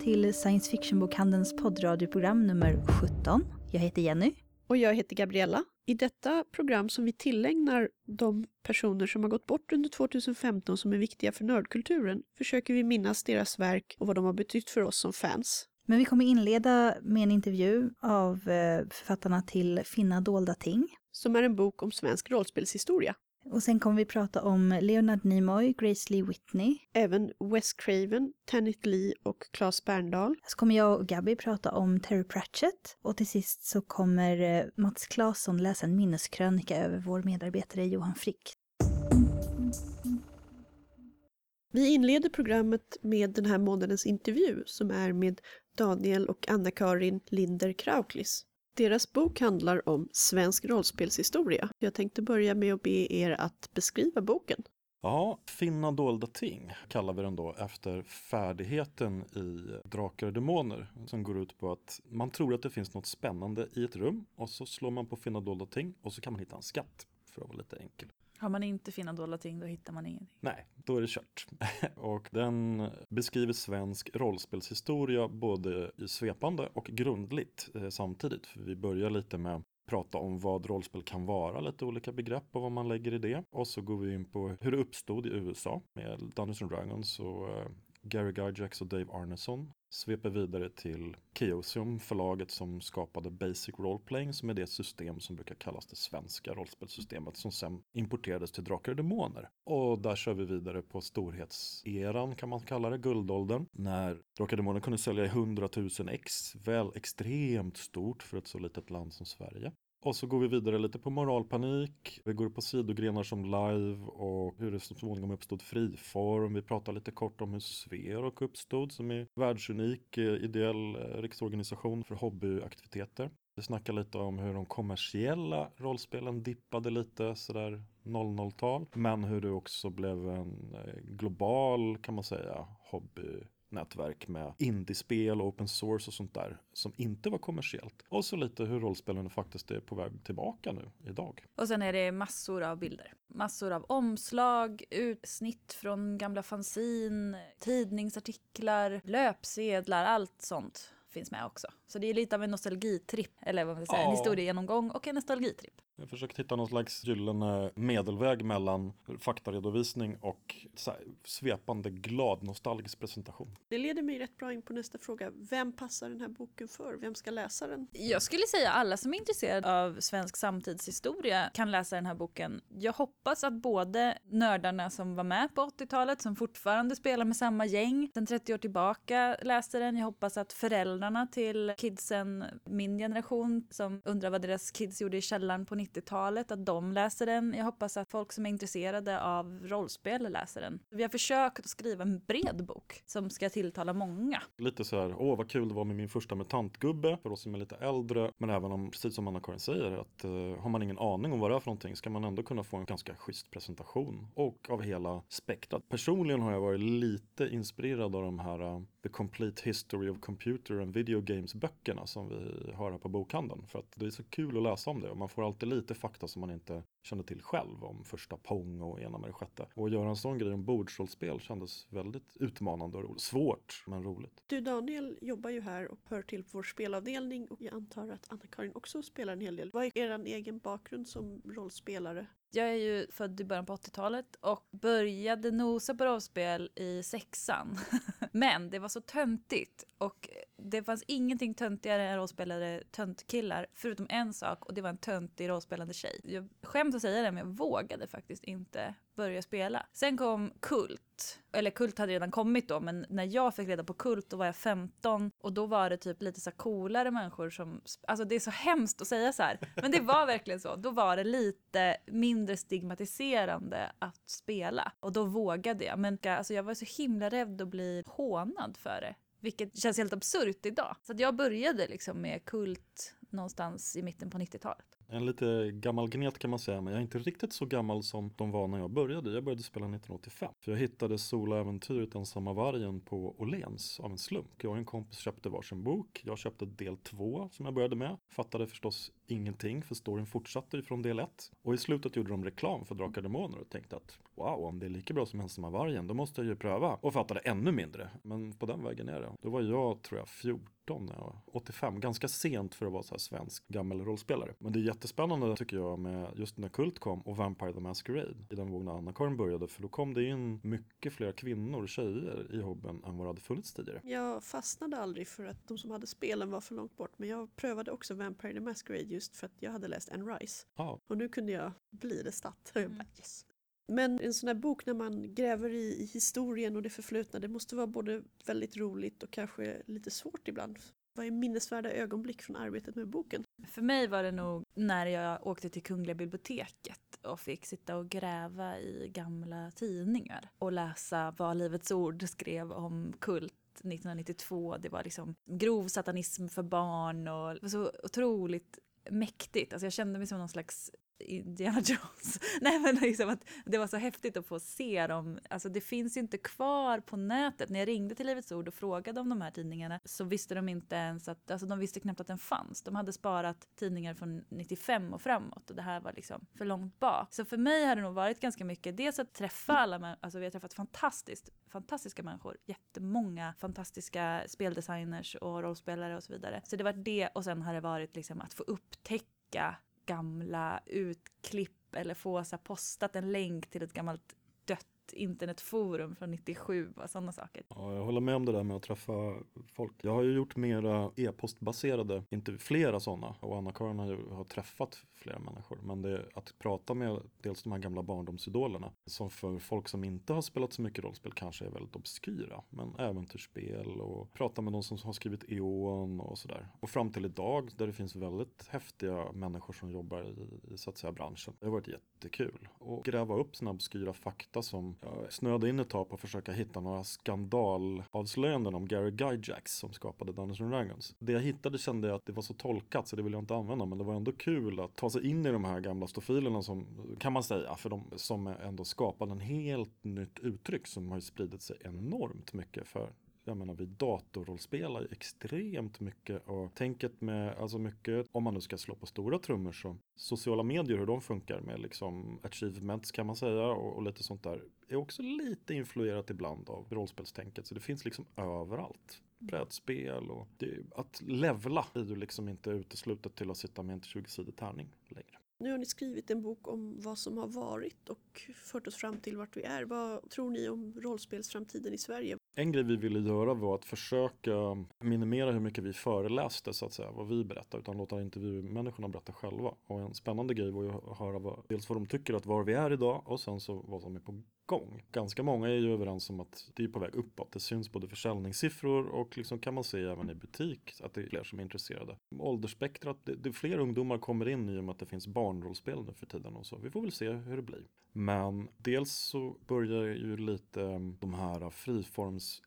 till Science Fiction-bokhandelns poddradioprogram nummer 17. Jag heter Jenny. Och jag heter Gabriella. I detta program som vi tillägnar de personer som har gått bort under 2015 som är viktiga för nördkulturen försöker vi minnas deras verk och vad de har betytt för oss som fans. Men vi kommer inleda med en intervju av eh, författarna till Finna dolda ting. Som är en bok om svensk rollspelshistoria. Och sen kommer vi prata om Leonard Nimoy, Grace Lee Whitney. Även Wes Craven, Tenet Lee och Claes Berndahl. Så kommer jag och Gabby prata om Terry Pratchett. Och till sist så kommer eh, Mats Claesson läsa en minneskrönika över vår medarbetare Johan Frick. Vi inleder programmet med den här månadens intervju som är med Daniel och Anna-Karin Linder Krauklis. Deras bok handlar om svensk rollspelshistoria. Jag tänkte börja med att be er att beskriva boken. Ja, finna dolda ting kallar vi den då efter färdigheten i Drakar och Demoner som går ut på att man tror att det finns något spännande i ett rum och så slår man på finna dolda ting och så kan man hitta en skatt för att vara lite enkel. Har man inte fina dolda ting då hittar man ingenting. Nej, då är det kört. och den beskriver svensk rollspelshistoria både i svepande och grundligt eh, samtidigt. För vi börjar lite med prata om vad rollspel kan vara, lite olika begrepp och vad man lägger i det. Och så går vi in på hur det uppstod i USA med Dungeons and Dragons och eh, Gary Gygax och Dave Arneson sveper vidare till Chaosium, förlaget som skapade Basic Roleplaying som är det system som brukar kallas det svenska rollspelssystemet som sen importerades till Drakar och Demoner. Och där kör vi vidare på storhetseran kan man kalla det, guldåldern, när Drakar och Demoner kunde sälja i 100 000 ex, väl extremt stort för ett så litet land som Sverige. Och så går vi vidare lite på moralpanik. Vi går på sidogrenar som live och hur det så småningom uppstod friform. Vi pratar lite kort om hur Sverok uppstod som är världsunik eh, ideell eh, riksorganisation för hobbyaktiviteter. Vi snackar lite om hur de kommersiella rollspelen dippade lite sådär 00-tal. Men hur det också blev en eh, global kan man säga hobby nätverk med indiespel och open source och sånt där som inte var kommersiellt. Och så lite hur rollspelen faktiskt är på väg tillbaka nu idag. Och sen är det massor av bilder. Massor av omslag, utsnitt från gamla fanzin, tidningsartiklar, löpsedlar, allt sånt finns med också. Så det är lite av en nostalgitripp, eller vad man ska säga, ja. en historiegenomgång och en nostalgitripp. Jag försöker hitta någon slags gyllene medelväg mellan faktaredovisning och svepande glad nostalgisk presentation. Det leder mig rätt bra in på nästa fråga. Vem passar den här boken för? Vem ska läsa den? Jag skulle säga alla som är intresserade av svensk samtidshistoria kan läsa den här boken. Jag hoppas att både nördarna som var med på 80-talet, som fortfarande spelar med samma gäng sen 30 år tillbaka, läste den. Jag hoppas att föräldrarna till kidsen, min generation, som undrar vad deras kids gjorde i källaren på 90-talet, att de läser den. Jag hoppas att folk som är intresserade av rollspel läser den. Vi har försökt att skriva en bred bok som ska tilltala många. Lite så här, åh vad kul det var med min första mutantgubbe för oss som är lite äldre. Men även om, precis som Anna-Karin säger, att uh, har man ingen aning om vad det är för någonting ska man ändå kunna få en ganska schysst presentation. Och av hela spektrat. Personligen har jag varit lite inspirerad av de här uh, The Complete History of Computer and Video Games böckerna som vi har här på bokhandeln. För att det är så kul att läsa om det och man får alltid lite fakta som man inte kände till själv om första Pong och ena med det sjätte. Och att göra en sån grej om bordsrollspel kändes väldigt utmanande och roligt. Svårt, men roligt. Du Daniel jobbar ju här och hör till vår spelavdelning och jag antar att Anna-Karin också spelar en hel del. Vad är er egen bakgrund som rollspelare? Jag är ju född i början på 80-talet och började nosa på rollspel i sexan. Men det var så töntigt och det fanns ingenting töntigare än rollspelare töntkillar förutom en sak och det var en töntig rollspelande tjej. Jag skäms att säga det men jag vågade faktiskt inte börja spela. Sen kom Kult, eller Kult hade redan kommit då men när jag fick reda på Kult då var jag 15 och då var det typ lite så coolare människor som, alltså det är så hemskt att säga så här men det var verkligen så. Då var det lite mindre stigmatiserande att spela och då vågade jag men alltså jag var så himla rädd att bli hånad för det. Vilket känns helt absurt idag. Så jag började liksom med kult någonstans i mitten på 90-talet. En lite gammal gnet kan man säga, men jag är inte riktigt så gammal som de var när jag började. Jag började spela 1985. För jag hittade soloäventyret Ensamma vargen på Åhléns av en slump. Jag och en kompis köpte varsin bok. Jag köpte del två som jag började med. Fattade förstås ingenting för storyn fortsatte ju från del 1. Och i slutet gjorde de reklam för Drakar Demoner och tänkte att wow, om det är lika bra som Ensamma vargen, då måste jag ju pröva. Och fattade ännu mindre. Men på den vägen är det. Då var jag, tror jag, 14 när jag var 85. Ganska sent för att vara så här svensk gammal rollspelare. Men det är jättespännande tycker jag med just när Kult kom och Vampire the Masquerade. I den våg när Anna-Karin började. För då kom det in mycket fler kvinnor och tjejer i hobben än vad det hade funnits tidigare. Jag fastnade aldrig för att de som hade spelen var för långt bort. Men jag prövade också Vampire the Masquerade just för att jag hade läst Anne Rice. Ja, Och nu kunde jag bli det statt. Och jag Mm. bara yes. Men en sån här bok när man gräver i, i historien och det förflutna, det måste vara både väldigt roligt och kanske lite svårt ibland. Vad är minnesvärda ögonblick från arbetet med boken? För mig var det nog när jag åkte till Kungliga biblioteket och fick sitta och gräva i gamla tidningar och läsa vad Livets Ord skrev om kult 1992. Det var liksom grov satanism för barn och det var så otroligt mäktigt. Alltså jag kände mig som någon slags Indiana Jones. Nej men liksom att det var så häftigt att få se dem. Alltså det finns ju inte kvar på nätet. När jag ringde till Livets Ord och frågade om de här tidningarna så visste de inte ens att, alltså de visste knappt att den fanns. De hade sparat tidningar från 95 och framåt och det här var liksom för långt bak. Så för mig har det nog varit ganska mycket, dels att träffa alla, alltså vi har träffat fantastiskt, fantastiska människor, jättemånga fantastiska speldesigners och rollspelare och så vidare. Så det var det och sen har det varit liksom att få upptäcka gamla utklipp eller få så här, postat en länk till ett gammalt internetforum från 97 och sådana saker. Ja, jag håller med om det där med att träffa folk. Jag har ju gjort mera e-postbaserade, inte flera sådana. Och Anna-Karin har ju har träffat flera människor. Men det att prata med dels de här gamla barndomsidolerna. Som för folk som inte har spelat så mycket rollspel kanske är väldigt obskyra. Men äventyrsspel och prata med de som har skrivit Eon och sådär. Och fram till idag där det finns väldigt häftiga människor som jobbar i, i så att säga branschen. Det har varit jättekul. Och gräva upp sådana obskyra fakta som jag snöade in ett tag på att försöka hitta några skandalavslöjanden om Gary Gygax som skapade Dungeons and Dragons. Det jag hittade kände jag att det var så tolkat så det ville jag inte använda men det var ändå kul att ta sig in i de här gamla stofilerna som kan man säga för de som ändå skapade en helt nytt uttryck som har ju spridit sig enormt mycket för jag menar vi datorrollspelar ju extremt mycket och tänket med, alltså mycket, om man nu ska slå på stora trummor så sociala medier hur de funkar med liksom achievements kan man säga och, och lite sånt där är också lite influerat ibland av rollspelstänket så det finns liksom överallt. Brädspel och det, att levla är ju liksom inte uteslutet till att sitta med en 20-sidig tärning längre. Nu har ni skrivit en bok om vad som har varit och fört oss fram till vart vi är. Vad tror ni om rollspelsframtiden i Sverige? En grej vi ville göra var att försöka minimera hur mycket vi föreläste så att säga, vad vi berättar, utan låta intervjumänniskorna berätta själva. Och en spännande grej var ju att höra vad, dels vad de tycker att var vi är idag och sen så vad som är på gång. Ganska många är ju överens om att det är på väg uppåt. Det syns både försäljningssiffror och liksom kan man se även i butik att det är fler som är intresserade. Åldersspektrat, det, det är fler ungdomar kommer in i och med att det finns barnrollspel nu för tiden och så. Vi får väl se hur det blir. Men dels så börjar ju lite de här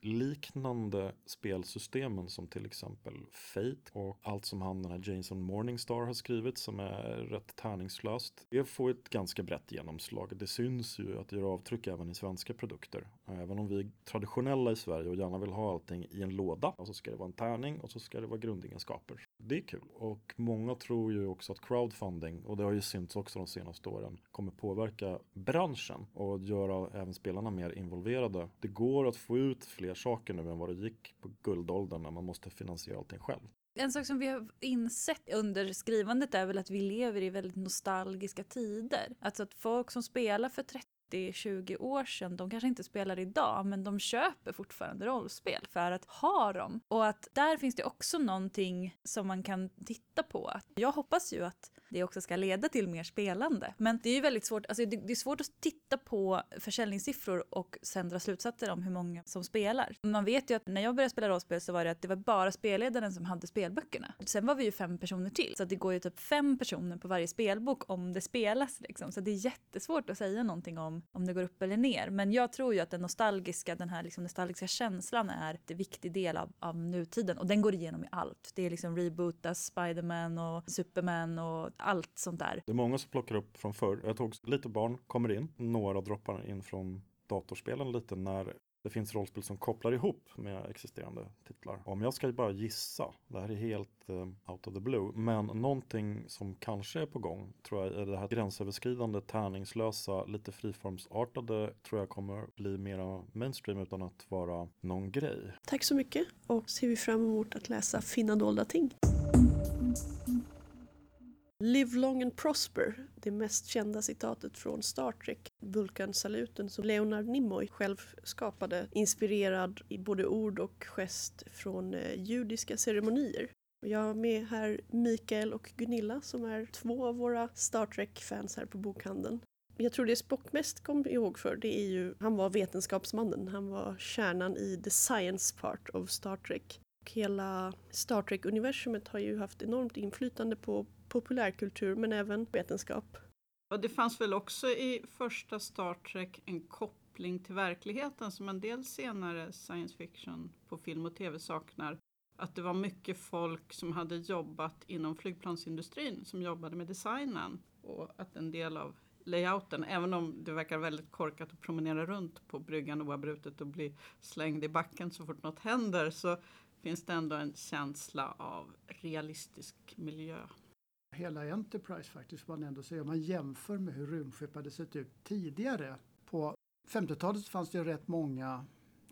liknande spelsystemen som till exempel Fate och allt som han den här Jason Morningstar har skrivit som är rätt tärningslöst. Det får ett ganska brett genomslag. Det syns ju att det gör avtryck även i svenska produkter. Även om vi är traditionella i Sverige och gärna vill ha allting i en låda och så ska det vara en tärning och så ska det vara grundegenskaper. Det är kul. Och många tror ju också att crowdfunding, och det har ju synts också de senaste åren, kommer påverka branschen och göra även spelarna mer involverade. Det går att få ut fler saker nu än vad det gick på guldåldern när man måste finansiera allting själv. En sak som vi har insett under skrivandet är väl att vi lever i väldigt nostalgiska tider. Alltså att folk som spelar för 30-20 år sedan, de kanske inte spelar idag, men de köper fortfarande rollspel för att ha dem. Och att där finns det också någonting som man kan titta på. Jag hoppas ju att det också ska leda till mer spelande. Men det är ju väldigt svårt, alltså det, det är svårt att titta på försäljningssiffror och sen dra slutsatser om hur många som spelar. Man vet ju att när jag började spela rollspel så var det att det var bara spelledaren som hade spelböckerna. Sen var vi ju fem personer till, så att det går ju typ fem personer på varje spelbok om det spelas liksom. Så det är jättesvårt att säga någonting om om det går upp eller ner. Men jag tror ju att den nostalgiska, den här liksom nostalgiska känslan är en viktig del av, av nutiden och den går igenom i allt. Det är liksom rebootas Spiderman och Superman och allt sånt där. Det är många som plockar upp från förr. Jag tog lite barn kommer in, några droppar in från datorspelen lite när det finns rollspel som kopplar ihop med existerande titlar. Om jag ska bara gissa, det här är helt uh, out of the blue, men någonting som kanske är på gång tror jag är det här gränsöverskridande, tärningslösa, lite friformsartade tror jag kommer bli mera mainstream utan att vara någon grej. Tack så mycket och ser vi fram emot att läsa Finna dolda ting. Live long and prosper, det mest kända citatet från Star Trek, Vulkan-saluten som Leonard Nimoy själv skapade, inspirerad i både ord och gest från eh, judiska ceremonier. Jag har med här Mikael och Gunilla som är två av våra Star Trek-fans här på bokhandeln. Jag tror det Spock mest kom ihåg för det är ju, han var vetenskapsmannen, han var kärnan i the science part of Star Trek. Och hela Star Trek-universumet har ju haft enormt inflytande på populärkultur men även vetenskap. Och det fanns väl också i första Star Trek en koppling till verkligheten som en del senare science fiction på film och tv saknar. Att det var mycket folk som hade jobbat inom flygplansindustrin som jobbade med designen och att en del av layouten, även om det verkar väldigt korkat att promenera runt på bryggan oavbrutet och bli slängd i backen så fort något händer så finns det ändå en känsla av realistisk miljö hela Enterprise faktiskt, man ändå säger, om man jämför med hur rymdskepp hade sett ut tidigare. På 50-talet fanns det rätt många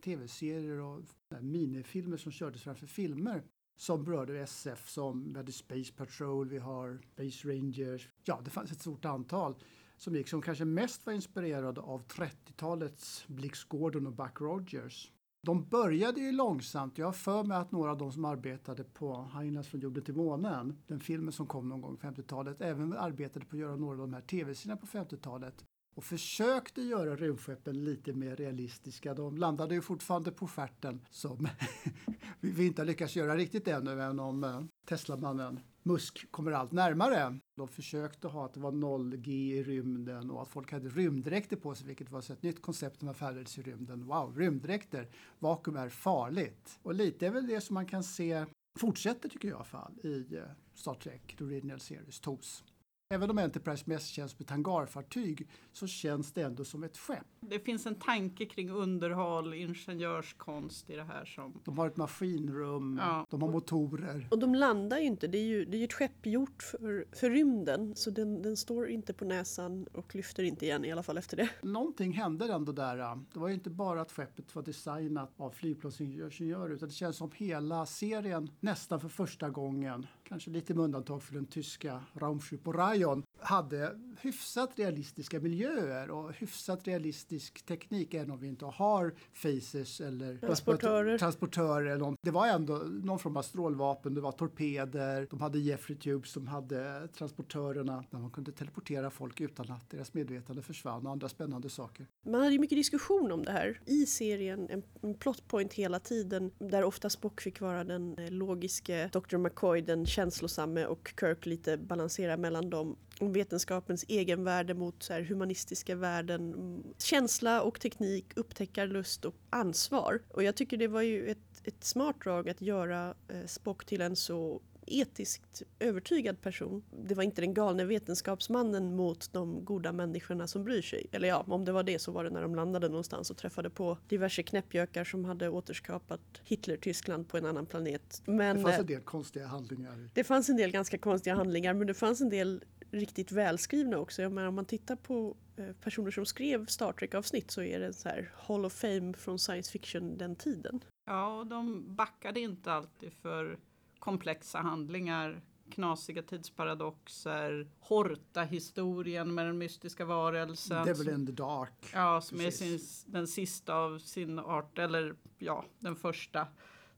tv-serier och minifilmer som kördes framför filmer som berörde SF som vi hade Space Patrol, vi har Space Rangers. Ja, det fanns ett stort antal som gick som kanske mest var inspirerade av 30-talets Blix Gordon och Buck Rogers. De började ju långsamt. Jag har för mig att några av de som arbetade på Hainas från jorden till månen, den filmen som kom någon gång på 50-talet, även arbetade på att göra några av de här tv-serierna på 50-talet och försökte göra rymdskeppen lite mer realistiska. De landade ju fortfarande på stjärten som vi inte har lyckats göra riktigt ännu, även om eh, Teslamannen Musk kommer allt närmare. De försökte ha att det var 0G i rymden och att folk hade rymddräkter på sig, vilket var ett nytt koncept när man färdades i rymden. Wow, rymddräkter! Vakuum är farligt. Och lite är väl det som man kan se fortsätter, tycker jag i alla fall, i eh, Star Trek, The Original Series, TOS. Även om Enterprise mest känns som ett hangarfartyg så känns det ändå som ett skepp. Det finns en tanke kring underhåll, ingenjörskonst i det här. Som... De har ett maskinrum, ja. de har motorer. Och de landar ju inte, det är ju, det är ju ett skepp gjort för, för rymden så den, den står inte på näsan och lyfter inte igen i alla fall efter det. Någonting hände ändå där. Det var ju inte bara att skeppet var designat av flygplansingenjörer utan det känns som hela serien nästan för första gången, kanske lite med undantag för den tyska Raumschiff Orion hade hyfsat realistiska miljöer och hyfsat realistisk teknik även om vi inte har faces eller transportörer. transportörer eller något. Det var ändå någon form av strålvapen, det var torpeder, de hade Jeffrey Tubes, de hade transportörerna där man kunde teleportera folk utan att deras medvetande försvann och andra spännande saker. Man hade ju mycket diskussion om det här i serien, en, en plotpoint hela tiden där ofta Spock fick vara den eh, logiske, Dr. McCoy den känslosamme och Kirk lite balansera mellan dem vetenskapens egenvärde mot så här, humanistiska värden, känsla och teknik, upptäckarlust och ansvar. Och jag tycker det var ju ett, ett smart drag att göra eh, Spock till en så etiskt övertygad person. Det var inte den galne vetenskapsmannen mot de goda människorna som bryr sig. Eller ja, om det var det så var det när de landade någonstans och träffade på diverse knäppjökar som hade återskapat Hitler-Tyskland på en annan planet. Men, det fanns en del konstiga handlingar. Det fanns en del ganska konstiga handlingar men det fanns en del riktigt välskrivna också. Jag menar, om man tittar på eh, personer som skrev Star Trek-avsnitt så är det så här Hall of Fame från science fiction den tiden. Ja, och de backade inte alltid för komplexa handlingar knasiga tidsparadoxer, Horta-historien med den mystiska varelsen. Devil in the Dark. Ja, som Precis. är sin, den sista av sin art, eller ja, den första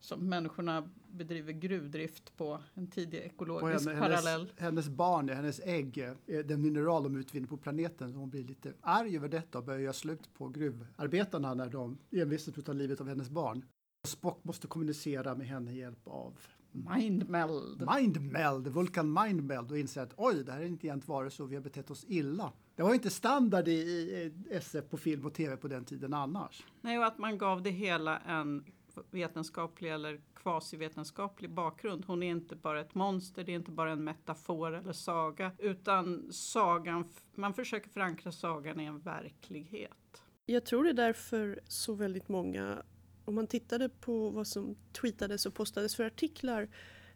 som människorna bedriver gruvdrift på, en tidig ekologisk henne, parallell. Hennes, hennes barn, hennes ägg, är den mineral de utvinner på planeten. Hon blir lite arg över detta och börjar göra slut på gruvarbetarna när de envisas ta livet av hennes barn. Spock måste kommunicera med henne med hjälp av Mindmeld. Mindmeld, Vulkan Mindmeld och inser att oj, det här är inte egentligen varelse och vi har betett oss illa. Det var inte standard i, i SF på film och tv på den tiden annars. Nej, och att man gav det hela en vetenskaplig eller kvasivetenskaplig bakgrund. Hon är inte bara ett monster, det är inte bara en metafor eller saga, utan sagan, man försöker förankra sagan i en verklighet. Jag tror det är därför så väldigt många, om man tittade på vad som tweetades och postades för artiklar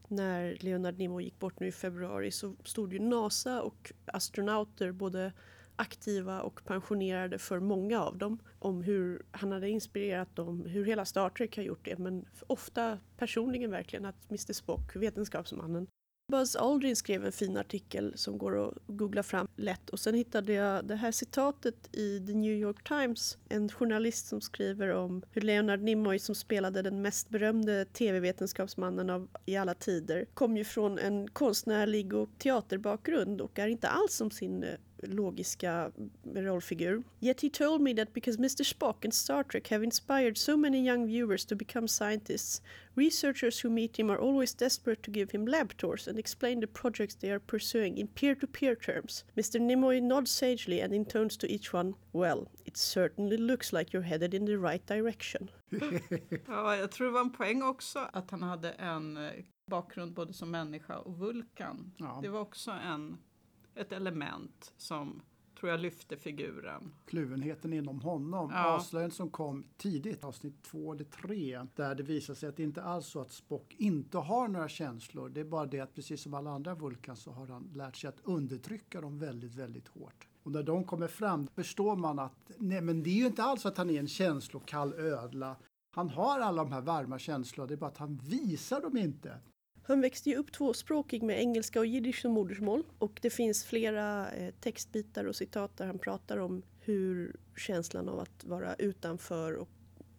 när Leonard Nimoy gick bort nu i februari så stod ju NASA och astronauter, både aktiva och pensionerade för många av dem, om hur han hade inspirerat dem, hur hela Star Trek har gjort det, men ofta personligen verkligen att Mr Spock, vetenskapsmannen, Buzz Aldrin skrev en fin artikel som går att googla fram lätt och sen hittade jag det här citatet i The New York Times. En journalist som skriver om hur Leonard Nimoy som spelade den mest berömde tv-vetenskapsmannen av i alla tider kom ju från en konstnärlig och teaterbakgrund och är inte alls som sin eh, logiska rollfigur. Yet he told me that because Mr Spock and Star Trek have inspired so many young viewers to become scientists, researchers who meet him are always desperate to give him lab tours and explain the projects they are pursuing in peer-to-peer terms. Mr Nimoy nods sagely and intones to each one, well, it certainly looks like you're headed in the right direction. Ja, jag tror det var en poäng också att han hade en eh, bakgrund både som människa och vulkan. Ja. Det var också en, ett element som tror jag lyfte figuren. kluvenheten inom honom. Ja. Avslöjandet som kom tidigt, avsnitt två eller tre, där det visar sig att det inte alls så att Spock inte har några känslor. Det är bara det att precis som alla andra Vulkan så har han lärt sig att undertrycka dem väldigt, väldigt hårt. Och när de kommer fram förstår man att nej, men det är ju inte alls att han är en känslokall ödla. Han har alla de här varma känslorna, det är bara att han visar dem inte. Han växte ju upp tvåspråkig med engelska och jiddisch som modersmål och det finns flera eh, textbitar och citat där han pratar om hur känslan av att vara utanför och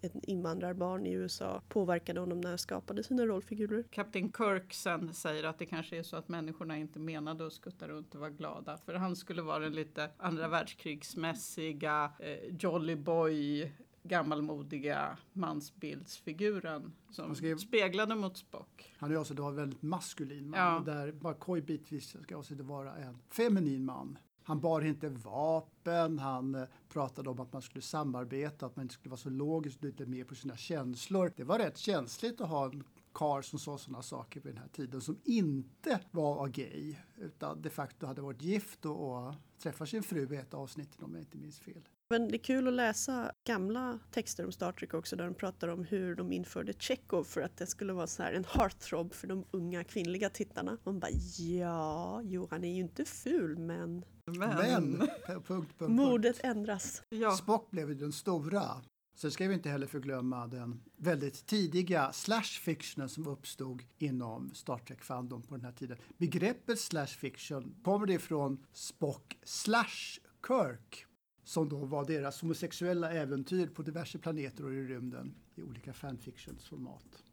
ett invandrarbarn i USA påverkade honom när han skapade sina rollfigurer. Kapten Kirk sen säger att det kanske är så att människorna inte menade att skutta runt och vara glada. För han skulle vara den lite andra världskrigsmässiga eh, Jolly Boy gammalmodiga mansbildsfiguren som Han skrev- speglade mot Spock. Han är alltså då en väldigt maskulin man. Ja. Där McCoy bitvis ska alltså det vara en feminin man. Han bar inte vapen, han eh, pratade om att man skulle samarbeta, att man inte skulle vara så logisk och lite mer på sina känslor. Det var rätt känsligt att ha en karl som sa sådana saker vid den här tiden som inte var gay utan de facto hade varit gift och, och träffat sin fru i ett avsnitt om jag inte minns fel. Men det är kul att läsa gamla texter om Star Trek också där de pratar om hur de införde Chekhov för att det skulle vara så här en heartthrob för de unga kvinnliga tittarna. Man bara ja, jo han är ju inte ful men Men, Men, punkt, punkt, punkt. modet ändras. ja, Spock blev ju den stora. Sen ska vi inte heller förglömma den väldigt tidiga slash fictionen som uppstod inom Star Trek fandom på den här tiden. Begreppet slash fiction kommer det ifrån Spock slash Kirk som då var deras homosexuella äventyr på diverse planeter och i rymden i olika fanfictionsformat.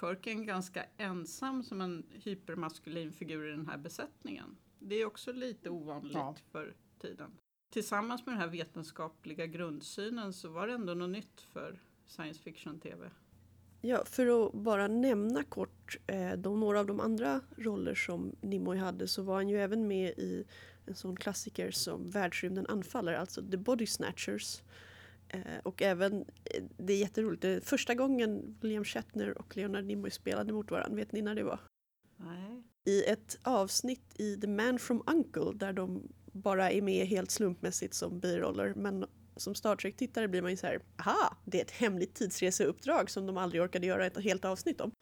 Kirk är ganska ensam som en hypermaskulin figur i den här besättningen. Det är också lite ovanligt Ja. för tiden. Tillsammans med den här vetenskapliga grundsynen så var det ändå något nytt för science fiction-tv. Ja, för att bara nämna kort eh, de, några av de andra roller som Nimoy hade så var han ju även med i en sån klassiker som Världsrymden anfaller, alltså The Body Snatchers. Eh, och även, eh, det är jätteroligt, det är första gången William Shatner och Leonard Nimoy spelade mot varandra, vet ni när det var? Nej. I ett avsnitt i The Man from Uncle där de bara är med helt slumpmässigt som biroller men som Star Trek-tittare blir man ju så här, aha, det är ett hemligt tidsreseuppdrag som de aldrig orkade göra ett helt avsnitt om.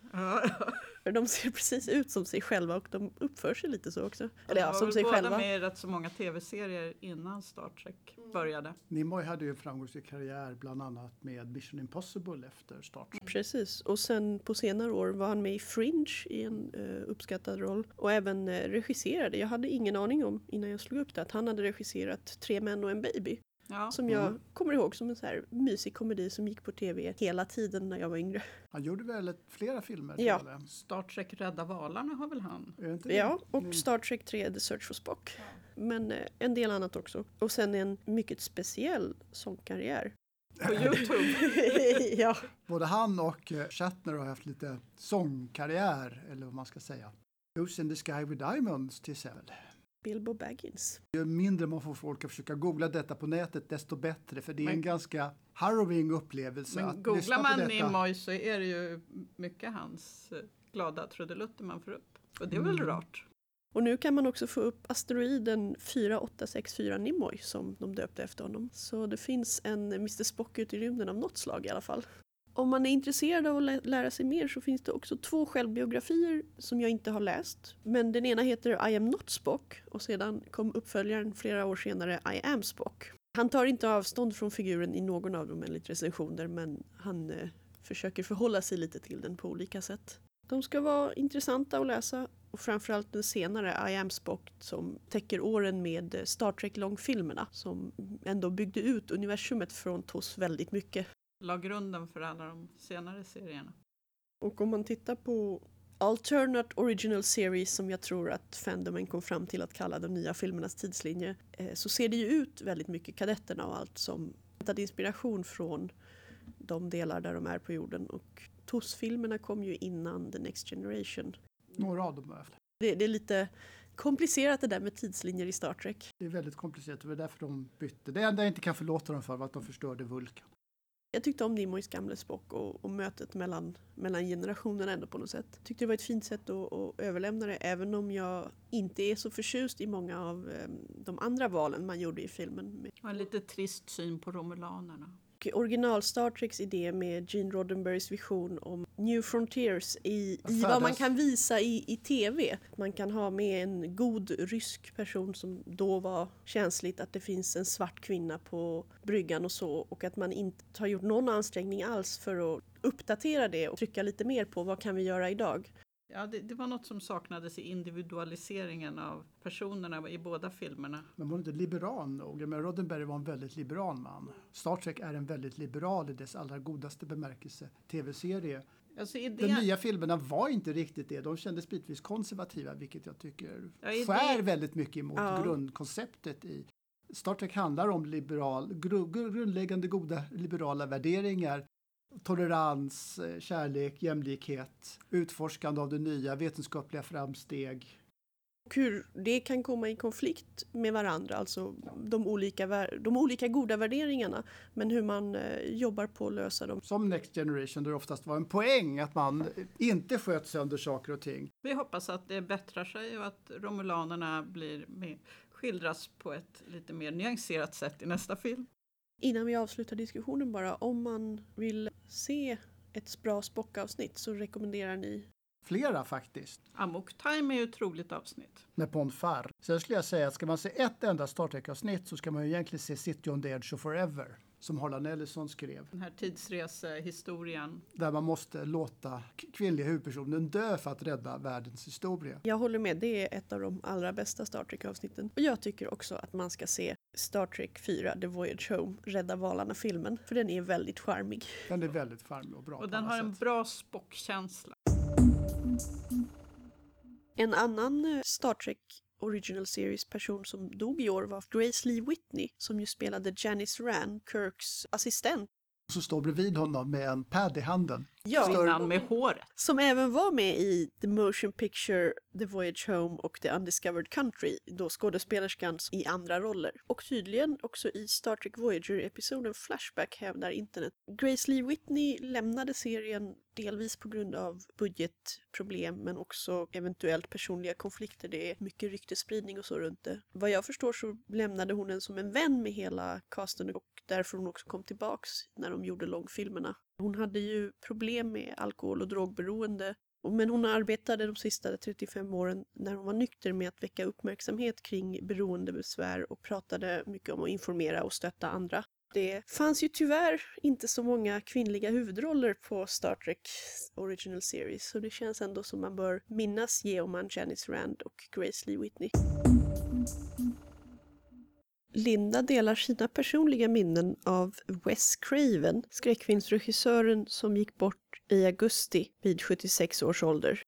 För de ser precis ut som sig själva och de uppför sig lite så också. Eller ja, som sig båda själva. med i rätt så många tv-serier innan Star Trek började. Nimoy hade ju en framgångsrik karriär bland annat med Mission Impossible efter Star Trek. Precis, och sen på senare år var han med i Fringe i en eh, uppskattad roll och även eh, regisserade. Jag hade ingen aning om innan jag slog upp det att han hade regisserat Tre män och en baby. Ja. Som jag Mm. kommer ihåg som en så här mysig komedi som gick på tv hela tiden när jag var yngre. Han gjorde väl flera filmer? Ja. Star Trek Rädda valarna har väl han? Ja, och Mm. Star Trek 3 The Search for Spock. Men eh, en del annat också. Och sen en mycket speciell sångkarriär. På Youtube. ja, Både han och eh, Shatner har haft lite sångkarriär, eller vad man ska säga. Who's in the sky with diamonds till exempel. Bilbo Baggins. Ju mindre man får folk att försöka googla detta på nätet, desto bättre. För det är Men- en ganska harrowing upplevelse att Men lyssna googlar man detta. Nimoy så är det ju mycket hans eh, glada trudelutter man får upp. Och det är väl Mm. rart. Och nu kan man också få upp asteroiden 4864 Nimoy som de döpte efter honom. Så det finns en Mr Spock ute i rymden av något slag i alla fall. Om man är intresserad av att lä- lära sig mer så finns det också två självbiografier som jag inte har läst. Men den ena heter I am not Spock och sedan kom uppföljaren flera år senare I am Spock. Han tar inte avstånd från figuren i någon av dem enligt recensioner men han eh, försöker förhålla sig lite till den på olika sätt. De ska vara intressanta att läsa och framförallt den senare I am Spock som täcker åren med eh, Star Trek-långfilmerna som ändå byggde ut universumet från TOS väldigt mycket. La grunden för alla de senare serierna. Och om man tittar på Alternate Original Series som jag tror att fandomen kom fram till att kalla de nya filmernas tidslinje eh, så ser det ju ut väldigt mycket kadetterna och allt som hämtade inspiration från de delar där de är på jorden och TOS-filmerna kom ju innan The Next Generation. Några av dem i alla fall. Det, det är lite komplicerat det där med tidslinjer i Star Trek. Det är väldigt komplicerat och det är därför de bytte. Det enda jag inte kan förlåta dem för var att de förstörde Vulkan. Jag tyckte om Nimoys gamle Spock och, och mötet mellan, mellan generationerna ändå på något sätt. Tyckte det var ett fint sätt att, att överlämna det även om jag inte är så förtjust i många av ehm, de andra valen man gjorde i filmen. Och en lite trist syn på romulanerna. Och original Star Treks idé med Gene Roddenberrys vision om New Frontiers i, i vad man kan visa i, i TV. Man kan ha med en god rysk person som då var känsligt att det finns en svart kvinna på bryggan och så och att man inte har gjort någon ansträngning alls för att uppdatera det och trycka lite mer på vad kan vi göra idag. Ja, det, det var något som saknades i individualiseringen av personerna i båda filmerna. Men var inte liberal nog? Menar, Roddenberry var en väldigt liberal man. Star Trek är en väldigt liberal i dess allra godaste bemärkelse tv-serie. Alltså De idén, nya filmerna var inte riktigt det. De kändes bitvis konservativa, vilket jag tycker Ja, idé- skär väldigt mycket emot Ja. grundkonceptet i Star Trek handlar om liberal, gru, gru- grundläggande goda liberala värderingar. Tolerans, eh, kärlek, jämlikhet, utforskande av det nya, vetenskapliga framsteg. Och hur det kan komma i konflikt med varandra, alltså de olika, de olika goda värderingarna, men hur man eh, jobbar på att lösa dem. Som Next Generation där det oftast var en poäng att man inte sköt sönder saker och ting. vi hoppas att det bättrar sig och att romulanerna blir med, skildras på ett lite mer nyanserat sätt i nästa film. Innan vi avslutar diskussionen bara, om man vill se ett bra Spock-avsnitt så rekommenderar ni Flera faktiskt. Amok Time är ju ett roligt avsnitt. med Ponfar. Sen skulle jag säga att ska man se ett enda Star Trek-avsnitt så ska man ju egentligen se City on the Edge of Forever som Harlan Ellison skrev. Den här tidsresehistorien. Där man måste låta kvinnliga huvudpersonen dö för att rädda världens historia. Jag håller med, det är ett av de allra bästa Star Trek-avsnitten. Och jag tycker också att man ska se Star Trek 4, The Voyage Home, Rädda valarna-filmen, för den är väldigt charmig. Den är väldigt charmig och bra Och på den har en sätt. bra Spock-känsla. En annan eh, Star Trek Original Series person som dog i år var Grace Lee Whitney som ju spelade Janice Rand, Kirks assistent. Och Så står bredvid honom med en pad i handen. Ja, Kvinnan med håret. som även var med i The Motion Picture, The Voyage Home och The Undiscovered Country, då skådespelerskan i andra roller. Och tydligen också i Star Trek Voyager-episoden Flashback hävdar internet. Grace Lee Whitney lämnade serien delvis på grund av budgetproblem men också eventuellt personliga konflikter. Det är mycket ryktesspridning och så runt det. Vad jag förstår så lämnade hon den som en vän med hela casten och därför hon också kom tillbaks när de gjorde långfilmerna. Hon hade ju problem med alkohol och drogberoende Men hon arbetade de sista 35 åren när hon var nykter med att väcka uppmärksamhet kring beroendebesvär och pratade mycket om att informera och stötta andra. Det fanns ju tyvärr inte så många kvinnliga huvudroller på Star Trek Original Series så det känns ändå som man bör minnas Geoman, Janice Rand och Grace Lee Whitney. Linda delar sina personliga minnen av Wes Craven, skräckfilmsregissören som gick bort i augusti vid 76 års ålder.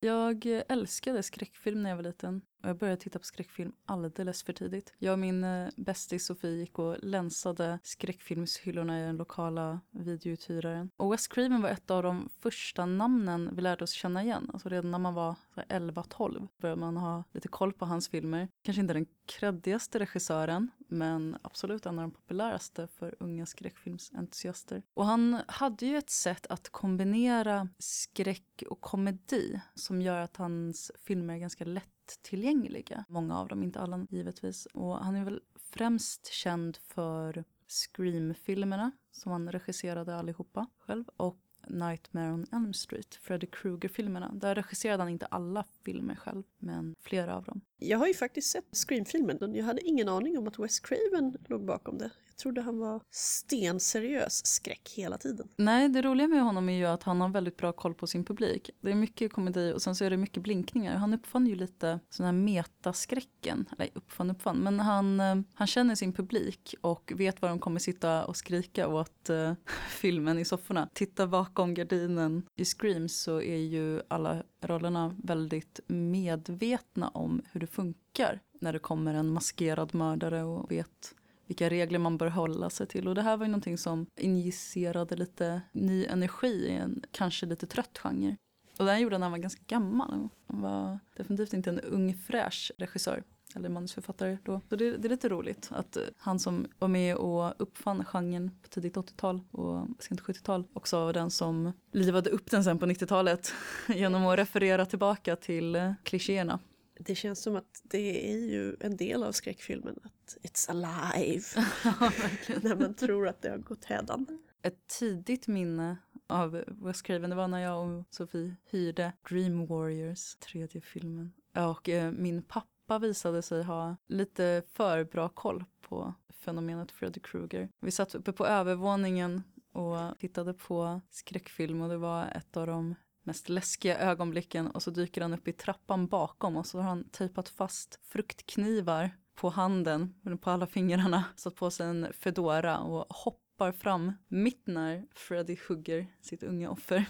Jag älskade skräckfilm när jag var liten. Och jag började titta på skräckfilm alldeles för tidigt. Jag och min eh, bästis Sofie gick och länsade skräckfilmshyllorna i den lokala videouthyraren. Och Wes Craven var ett av de första namnen vi lärde oss känna igen. Alltså redan när man var 11-12 började man ha lite koll på hans filmer. Kanske inte den kreddigaste regissören, men absolut en av de populäraste för unga skräckfilmsentusiaster. Och han hade ju ett sätt att kombinera skräck och komedi som gör att hans filmer är ganska lättillgängliga. Många av dem, inte alla givetvis. Och han är väl främst känd för Scream-filmerna som han regisserade allihopa själv och Nightmare on Elm Street, Freddy Krueger-filmerna. Där regisserade han inte alla filmer själv, men flera av dem. Jag har ju faktiskt sett Scream-filmen. Jag hade ingen aning om att Wes Craven låg bakom det. Trodde han var stenseriös skräck hela tiden. Nej, det roliga med honom är ju att han har väldigt bra koll på sin publik. Det är mycket komedi och sen så är det mycket blinkningar. Han uppfann ju lite sån här metaskräcken. Eller uppfann, uppfann. Men han, eh, han känner sin publik och vet vad de kommer sitta och skrika åt uh, filmen i sofforna. Titta bakom gardinen i Scream så är ju alla rollerna väldigt medvetna om hur det funkar när det kommer en maskerad mördare och vet vilka regler man bör hålla sig till. Och det här var ju någonting som injicerade lite ny energi i en kanske lite trött genre. Och den gjorde han när han var ganska gammal. Han var definitivt inte en ung fräsch regissör eller manusförfattare då. Så det, det, är lite roligt att eh, han som var med och uppfann genren på tidigt 80-tal och sent 70-tal också var den som livade upp den sen på 90-talet genom att referera tillbaka till eh, klichéerna det känns som att det är ju en del av skräckfilmen att it's alive. när man tror att det har gått hädan. Ett tidigt minne av Wes Craven det var när jag och Sofie hyrde Dream Warriors, tredje filmen. Och eh, min pappa visade sig ha lite för bra koll på fenomenet Freddy Krueger. Vi satt uppe på övervåningen och tittade på skräckfilm och det var ett av de mest läskiga ögonblicken och så dyker han upp i trappan bakom och så har han tejpat fast fruktknivar på handen, på alla fingrarna, satt på sig en fedora och hoppar fram mitt när Freddy hugger sitt unga offer.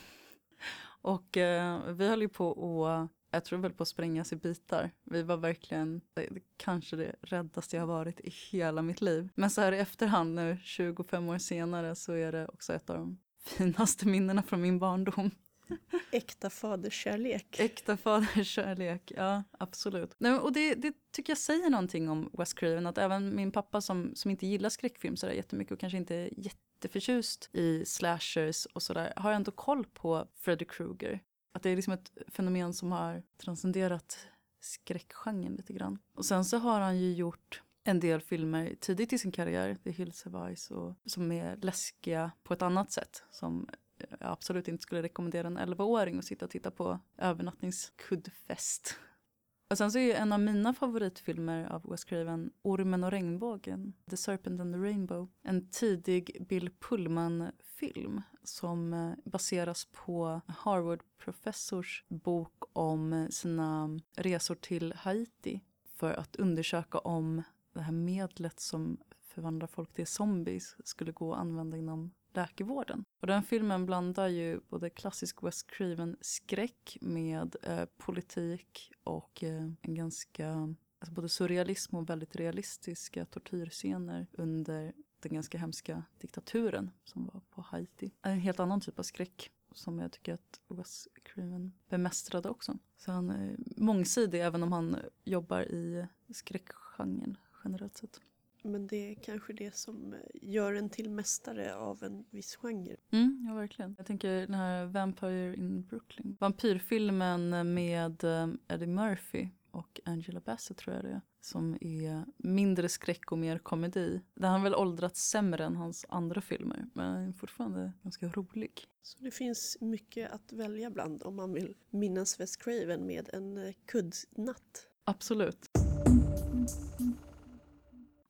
Och eh, vi höll ju på att jag tror väl på att sprängas i bitar. Vi var verkligen, det, kanske det räddaste jag har varit i hela mitt liv. Men så här i efterhand nu, 25 år senare, så är det också ett av de finaste minnena från min barndom. Äkta faderskärlek. Äkta faderskärlek, ja absolut. Nej, och det, det, tycker jag säger någonting om Wes Craven, att även min pappa som, som inte gillar skräckfilm sådär jättemycket och kanske inte är jätteförtjust i slashers och sådär, har ändå koll på Freddy Krueger. Att det är liksom ett fenomen som har transcenderat skräckgenren lite grann. Och sen så har han ju gjort en del filmer tidigt i sin karriär, The Hills of Ice, och, som är läskiga på ett annat sätt. Som jag absolut inte skulle rekommendera en 11-åring att sitta och titta på övernattningskuddfest. Och sen så är ju en av mina favoritfilmer av Wes Craven Ormen och regnbågen, The Serpent and the Rainbow. En tidig Bill Pullman-film som eh, baseras på Harvard-professors bok om sina resor till Haiti för att undersöka om det här medlet som förvandlar folk till zombies skulle gå att använda inom läkevården. Och den filmen blandar ju både klassisk West Craven-skräck med eh, politik och eh, en ganska, alltså både surrealism och väldigt realistiska tortyrscener under den ganska hemska diktaturen som var på Haiti. En helt annan typ av skräck som jag tycker att Wes Craven bemästrade också. Så han är mångsidig även om han jobbar i skräckgenren generellt sett. Men det är kanske det som eh, gör en till mästare av en viss genre. Mm, ja, verkligen. Jag tänker den här Vampire in Brooklyn. Vampyrfilmen med eh, Eddie Murphy och Angela Bassett tror jag det är. Som är mindre skräck och mer komedi. Den har väl åldrats sämre än hans andra filmer. Men fortfarande ganska rolig. Så det finns mycket att välja bland om man vill minnas Wes Craven med en eh, kuddnatt. Absolut.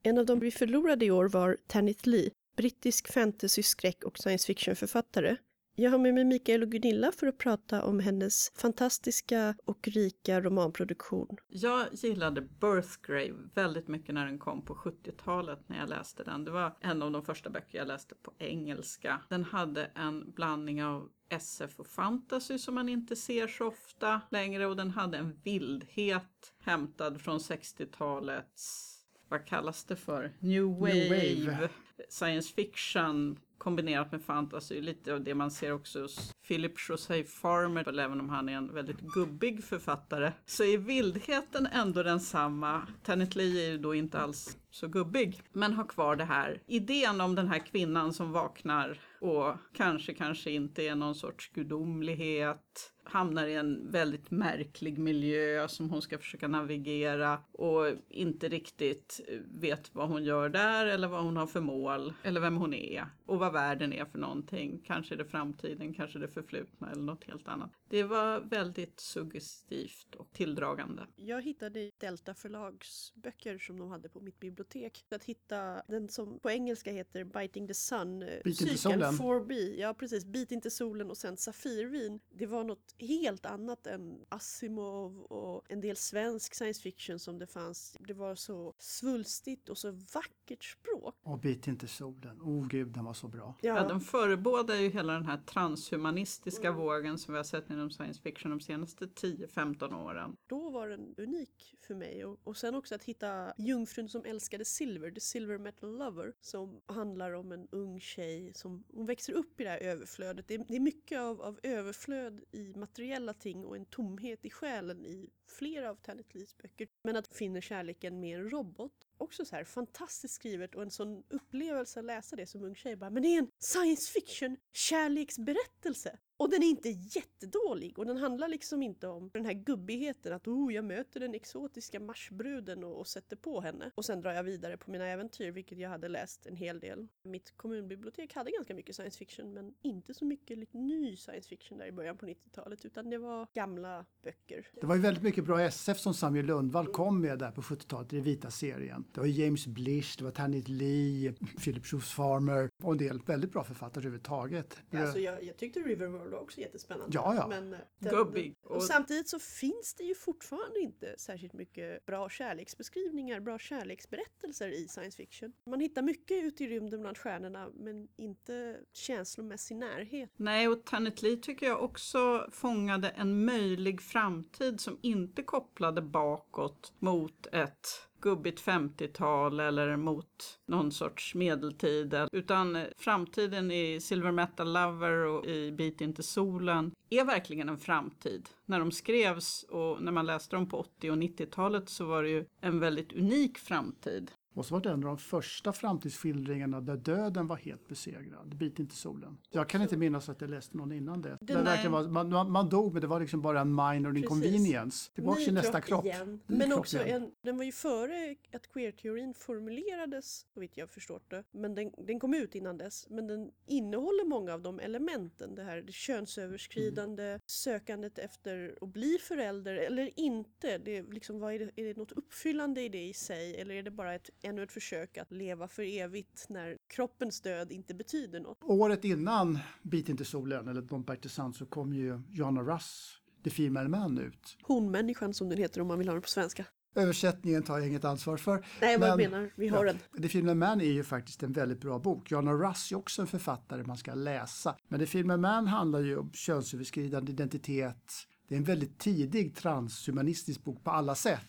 En av de vi förlorade i år var Tanith Lee, brittisk fantasy, skräck och science fiction-författare. Jag har med mig Mikael och Gunilla för att prata om hennes fantastiska och rika romanproduktion. Jag gillade Birthgrave väldigt mycket när den kom på 70-talet när jag läste den. Det var en av de första böcker jag läste på engelska. Den hade en blandning av SF och fantasy som man inte ser så ofta längre och den hade en vildhet hämtad från 60-talets vad kallas det för? New wave, New wave. science fiction kombinerat med fantasy. Lite av det man ser också hos Philip José Farmer, även om han är en väldigt gubbig författare. Så är vildheten ändå densamma. Tenet Lee är ju då inte alls så gubbig, men har kvar det här idén om den här kvinnan som vaknar och kanske, kanske inte är någon sorts gudomlighet hamnar i en väldigt märklig miljö som hon ska försöka navigera och inte riktigt vet vad hon gör där eller vad hon har för mål eller vem hon är och vad världen är för någonting. Kanske är det framtiden, kanske det förflutna eller något helt annat. Det var väldigt suggestivt och tilldragande. Jag hittade Delta förlags böcker som de hade på mitt bibliotek. Att hitta den som på engelska heter Biting the Sun. eh, Bit inte cykeln solen. 4B. Ja precis, Bit inte solen och sen Safirvin. Det var något helt annat än Asimov och en del svensk science fiction som det fanns. Det var så svulstigt och så vackert språk. Och Bit inte solen. Oh gud, den var så bra. Ja, den förebådar ju hela den här transhumanistiska vågen som vi har sett inom science fiction de senaste 10-15 åren. då var den unik för mig. Och, och sen också att hitta Jungfrun som älskade silver, The Silver Metal Lover, som handlar om en ung tjej som hon växer upp i det här överflödet. Det är, det är mycket av, av överflöd i i materiella ting och en tomhet i själen i flera av Tanit Lees böcker. Men att finna kärleken med en robot. Också så här fantastiskt skrivet och en sån upplevelse att läsa det som ung tjej. Bara, men det är en science fiction kärleksberättelse. Och den är inte jättedålig och den handlar liksom inte om den här gubbigheten att oh, jag möter den exotiska marsbruden och, och sätter på henne. Och sen drar jag vidare på mina äventyr, vilket jag hade läst en hel del. Mitt kommunbibliotek hade ganska mycket science fiction, men inte så mycket lite ny science fiction där i början på 90-talet, utan det var gamla böcker. Det var ju väldigt mycket bra SF som Samuel Lundvall kom med där på 70-talet i den vita serien. Det var James Blish, det var Tanit Lee, Philip Schultz Farmer och en del väldigt bra författare överhuvudtaget. Alltså, jag, jag tyckte Riverworld var också jättespännande. Ja, ja. Men, eh, den- Gubbig. Och Och samtidigt så finns det ju fortfarande inte särskilt mycket bra kärleksbeskrivningar, bra kärleksberättelser i science fiction. Man hittar mycket ute i rymden bland stjärnorna men inte känslomässig närhet. Nej, och Tenet Lee tycker jag också fångade en möjlig framtid som inte kopplade bakåt mot ett gubbigt 50-tal eller mot någon sorts medeltid. Utan framtiden i Silver Metal Lover och i Bit inte solen är verkligen en framtid. När de skrevs och när man läste dem på 80 och 90-talet så var det ju en väldigt unik framtid. Och så var det en av de första framtidsskildringarna där döden var helt besegrad. Bit inte solen. Jag kan inte minnas att jag läste någon innan det. det nej. verkligen var, man, man, dog men det var liksom bara en minor inconvenience. Tillbaka till nästa kropp. igen. Ny Men kropp också igen. en, den var ju före att queer-teorin formulerades, så vitt jag förstått det. Men den, den kom ut innan dess. Men den innehåller många av de elementen. Det här det könsöverskridande, Mm. sökandet efter att bli förälder eller inte. Det är, liksom, vad är, det, är det något uppfyllande i det i sig? Eller är det bara ett, ännu ett försök att leva för evigt när kroppens död inte betyder något? Året innan Bit inte solen, eller Don't Bite the Sun, så kom ju Joanna Russ, The Female Man ut. Honmänniskan som den heter om man vill ha den på svenska. Översättningen tar jag inget ansvar för. Nej, vad jag Men- menar, vi har Ja. den. The Female Man är ju faktiskt en väldigt bra bok. Joanna Russ är också en författare man ska läsa. Men The Female Man handlar ju om könsöverskridande identitet. Det är en väldigt tidig transhumanistisk bok på alla sätt.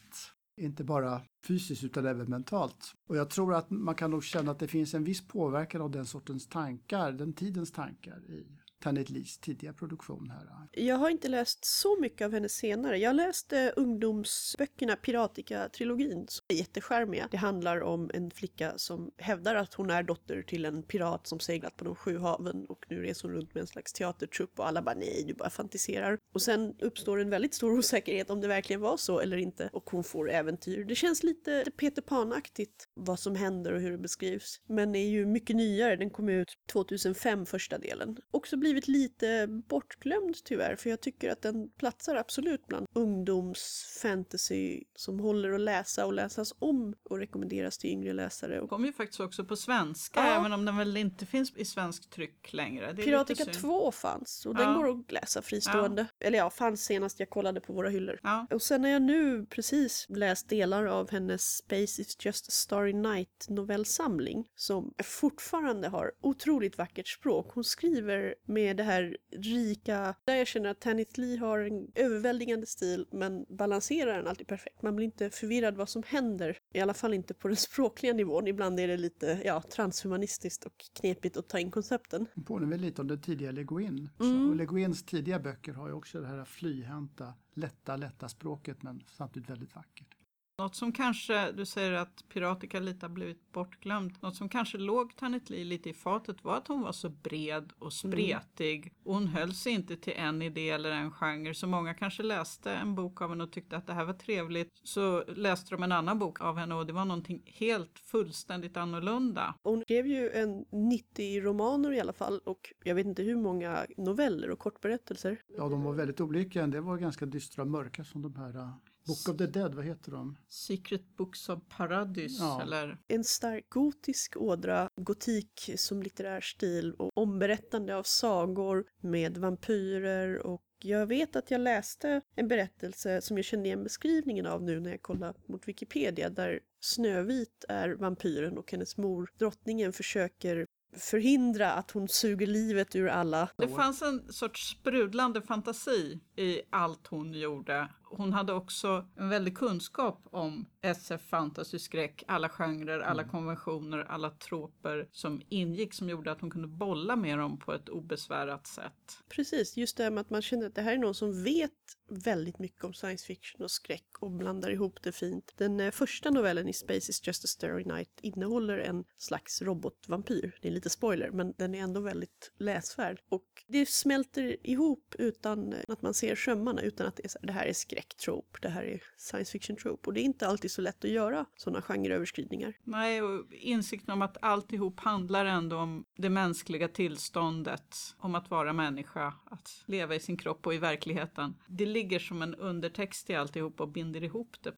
Inte bara fysiskt utan även mentalt. Och jag tror att man kan nog känna att det finns en viss påverkan av den sortens tankar, den tidens tankar i Tanit Lees tidiga produktion här. Jag har inte läst så mycket av henne senare. Jag läste ungdomsböckerna Piratica-trilogin som är jättecharmiga. Det handlar om en flicka som hävdar att hon är dotter till en pirat som seglat på de sju haven och nu reser hon runt med en slags teatertrupp och alla bara nej, du bara fantiserar. Och sen uppstår en väldigt stor osäkerhet om det verkligen var så eller inte och hon får äventyr. Det känns lite Peter Pan-aktigt vad som händer och hur det beskrivs. Men är ju mycket nyare, den kom ut 2005 första delen. Också blir blivit lite bortglömd tyvärr för jag tycker att den platsar absolut bland ungdomsfantasy som håller att läsa och läsas om och rekommenderas till yngre läsare. Den kom ju faktiskt också på svenska Ja. även om den väl inte finns i svensk tryck längre. Piratica lite synd. 2 fanns och Ja. den går att läsa fristående. Eller ja, fanns senast jag kollade på våra hyllor. Ja. Och sen har jag nu precis läst delar av hennes Space is just a starry night novellsamling som fortfarande har otroligt vackert språk. Hon skriver med det här rika, där jag känner att Tanith Lee har en överväldigande stil men balanserar den alltid perfekt. Man blir inte förvirrad vad som händer, i alla fall inte på den språkliga nivån. Ibland är det lite ja, transhumanistiskt och knepigt att ta in koncepten. Den påminner lite om det tidiga Le Guin. Mm. Och Le Guins tidiga böcker har ju också det här flyhänta, lätta, lätta språket men samtidigt väldigt vackert. Något som kanske, du säger att Piratica lite har blivit bortglömt, något som kanske låg Tanit Lee lite i fatet var att hon var så bred och spretig och hon höll sig inte till en idé eller en genre så många kanske läste en bok av henne och tyckte att det här var trevligt så läste de en annan bok av henne och det var någonting helt fullständigt annorlunda. Hon skrev ju en 90 romaner i alla fall och jag vet inte hur många noveller och kortberättelser. Ja, de var väldigt olika. Del var ganska dystra och mörka som de här Book of the Dead, vad heter de? Secret Books of Paradise Ja. eller En stark gotisk ådra, gotik som litterär stil och omberättande av sagor med vampyrer och jag vet att jag läste en berättelse som jag kände igen beskrivningen av nu när jag kollade mot Wikipedia där Snövit är vampyren och hennes mor, drottningen, försöker förhindra att hon suger livet ur alla. Det fanns en sorts sprudlande fantasi i allt hon gjorde. Hon hade också en väldig kunskap om SF, fantasy, skräck, alla genrer, alla konventioner, alla troper som ingick som gjorde att hon kunde bolla med dem på ett obesvärat sätt. Precis, just det här med att man känner att det här är någon som vet väldigt mycket om science fiction och skräck och blandar ihop det fint. Den eh, första novellen i Space is just a starry night innehåller en slags robotvampyr. Det är lite spoiler, men den är ändå väldigt läsvärd. Och det smälter ihop utan att man ser sömmarna, utan att det är så här, det här är skräcktrop, det här är science fiction trope. Och det är inte alltid så lätt att göra sådana genreöverskridningar. Nej, och insikten om att alltihop handlar ändå om det mänskliga tillståndet, om att vara människa, att leva i sin kropp och i verkligheten. Det ligger som en undertext i alltihop och binder ihop det.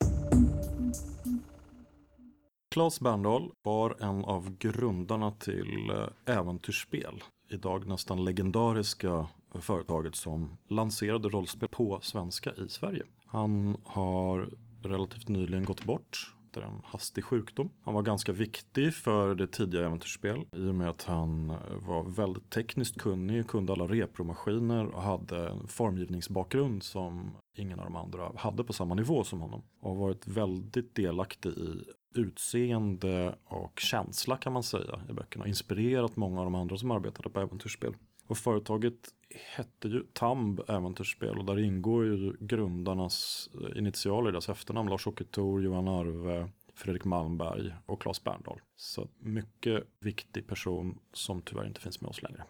Claes Berndahl var en av grundarna till eh, Äventyrsspel. Idag nästan legendariska företaget som lanserade rollspel på svenska i Sverige. Han har relativt nyligen gått bort efter en hastig sjukdom. Han var ganska viktig för det tidiga äventyrsspel i och med att han var väldigt tekniskt kunnig, kunde alla repromaskiner och hade en formgivningsbakgrund som ingen av de andra hade på samma nivå som honom. Och har varit väldigt delaktig i utseende och känsla kan man säga i böckerna. Inspirerat många av de andra som arbetade på äventyrsspel. Och företaget hette ju Tamb Äventyrsspel och där ingår ju grundarnas eh, initialer i deras efternamn. Lars-Åke Thor, Johan Arve, Fredrik Malmberg och Claes Berndahl. Så mycket viktig person som tyvärr inte finns med oss längre.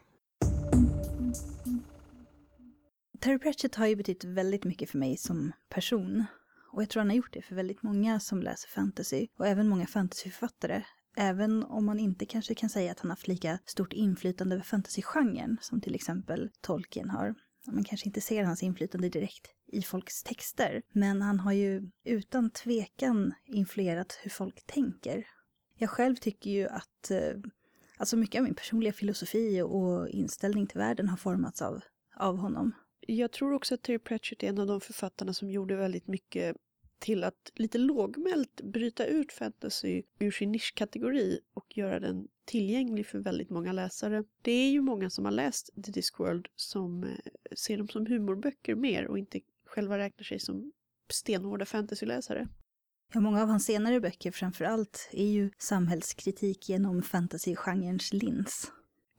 Terry Pratchett har ju betytt väldigt mycket för mig som person. Och jag tror han har gjort det för väldigt många som läser fantasy. Och även många fantasyförfattare. Även om man inte kanske kan säga att han har haft lika stort inflytande över fantasygenren som till exempel Tolkien har. Man kanske inte ser hans inflytande direkt i folks texter. Men han har ju utan tvekan influerat hur folk tänker. Jag själv tycker ju att eh, alltså mycket av min personliga filosofi och inställning till världen har formats av, av honom. Jag tror också att Terry Pratchett är en av de författarna som gjorde väldigt mycket till att lite lågmält bryta ut fantasy ur sin nischkategori och göra den tillgänglig för väldigt många läsare. Det är ju många som har läst The Discworld som eh, ser dem som humorböcker mer och inte själva räknar sig som stenhårda fantasyläsare. Ja, många av hans senare böcker framför allt är ju samhällskritik genom fantasygenrens lins.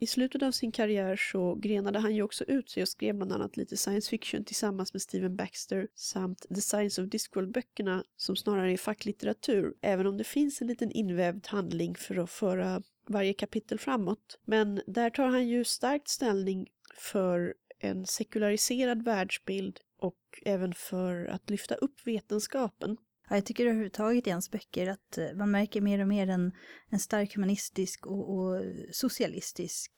I slutet av sin karriär så grenade han ju också ut sig och skrev bland annat lite science fiction tillsammans med Steven Baxter samt The Science of Discworld-böckerna som snarare är facklitteratur, även om det finns en liten invävd handling för att föra varje kapitel framåt. Men där tar han ju starkt ställning för en sekulariserad världsbild och även för att lyfta upp vetenskapen. Ja, jag tycker överhuvudtaget i hans böcker att eh, man märker mer och mer en, en stark humanistisk och, och socialistisk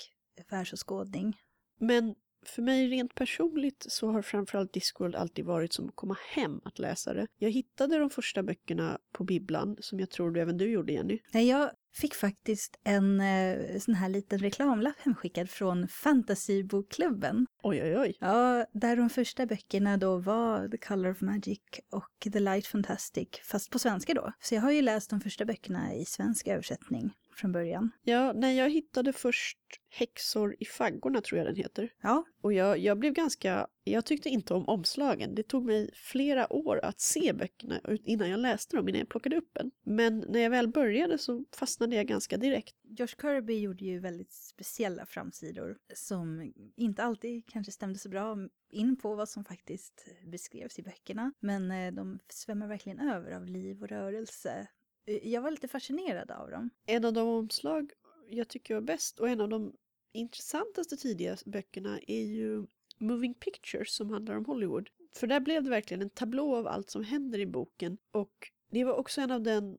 världsåskådning. Men för mig rent personligt så har framförallt Discworld alltid varit som att komma hem att läsa det. Jag hittade de första böckerna på bibblan, som jag tror även du gjorde Jenny. Nej, jag fick faktiskt en eh, sån här liten reklamlapp hemskickad från Fantasybokklubben. Oj, oj, oj. Ja, där de första böckerna då var The Color of Magic och The Light Fantastic, fast på svenska då. Så jag har ju läst de första böckerna i svensk översättning från början. Ja, nej, jag hittade först Häxor i faggorna tror jag den heter. Ja, Och jag, jag blev ganska, jag tyckte inte om omslagen. Det tog mig flera år att se böckerna innan jag läste dem, innan jag plockade upp en. Men när jag väl började så fastnade jag ganska direkt. Josh Kirby gjorde ju väldigt speciella framsidor som inte alltid kanske stämde så bra in på vad som faktiskt beskrevs i böckerna. Men eh, de svämmar verkligen över av liv och rörelse. Eh, jag var lite fascinerad av dem. En av de omslag jag tycker var bäst och en av de intressantaste tidiga böckerna är ju Moving Pictures som handlar om Hollywood. För där blev det verkligen en tablå av allt som händer i boken och det var också en av den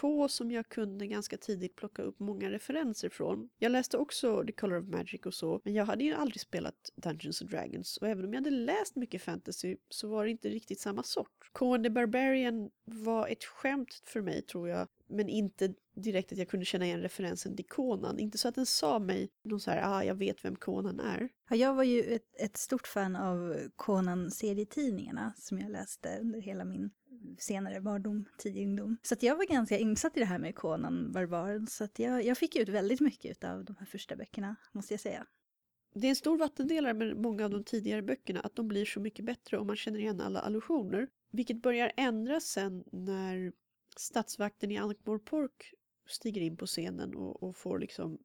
få som jag kunde ganska tidigt plocka upp många referenser från. Jag läste också The Color of Magic och så, men jag hade ju aldrig spelat Dungeons and Dragons och även om jag hade läst mycket fantasy så var det inte riktigt samma sort. Conan the Barbarian var ett skämt för mig tror jag, men inte direkt att jag kunde känna igen referensen till Conan. Inte så att den sa mig någon så här, ah, jag vet vem Conan är. Ja, jag var ju ett, ett stort fan av Conan-serietidningarna som jag läste under hela min senare barndom, tidig ungdom. Så att jag var ganska insatt i det här med Conan, barbaren, så att jag, jag fick ut väldigt mycket av de här första böckerna, måste jag säga. Det är en stor vattendelare med många av de tidigare böckerna att de blir så mycket bättre om man känner igen alla allusioner. Vilket börjar ändras sen när statsvakten i Ankh-Morpork stiger in på scenen och, och får liksom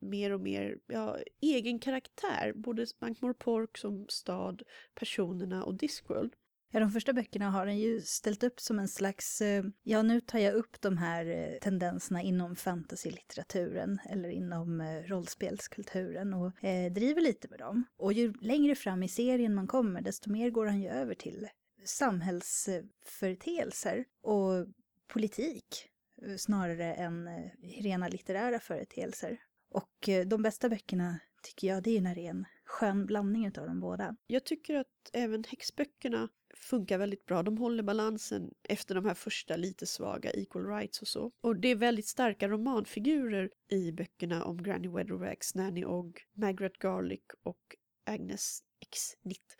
mer och mer ja, egen karaktär. Både Ankh-Morpork som stad, personerna och Discworld. Ja, de första böckerna har den ju ställt upp som en slags, eh, ja nu tar jag upp de här eh, tendenserna inom fantasylitteraturen eller inom eh, rollspelskulturen och eh, driver lite med dem. Och ju längre fram i serien man kommer desto mer går han ju över till samhällsföreteelser och politik snarare än rena litterära företeelser. Och de bästa böckerna tycker jag det är ju när det är en skön blandning utav de båda. Jag tycker att även häxböckerna funkar väldigt bra. De håller balansen efter de här första lite svaga equal rights och så. Och det är väldigt starka romanfigurer i böckerna om Granny Weatherwax, Nanny Ogg, Margaret Garlick och Agnes X. Nitt.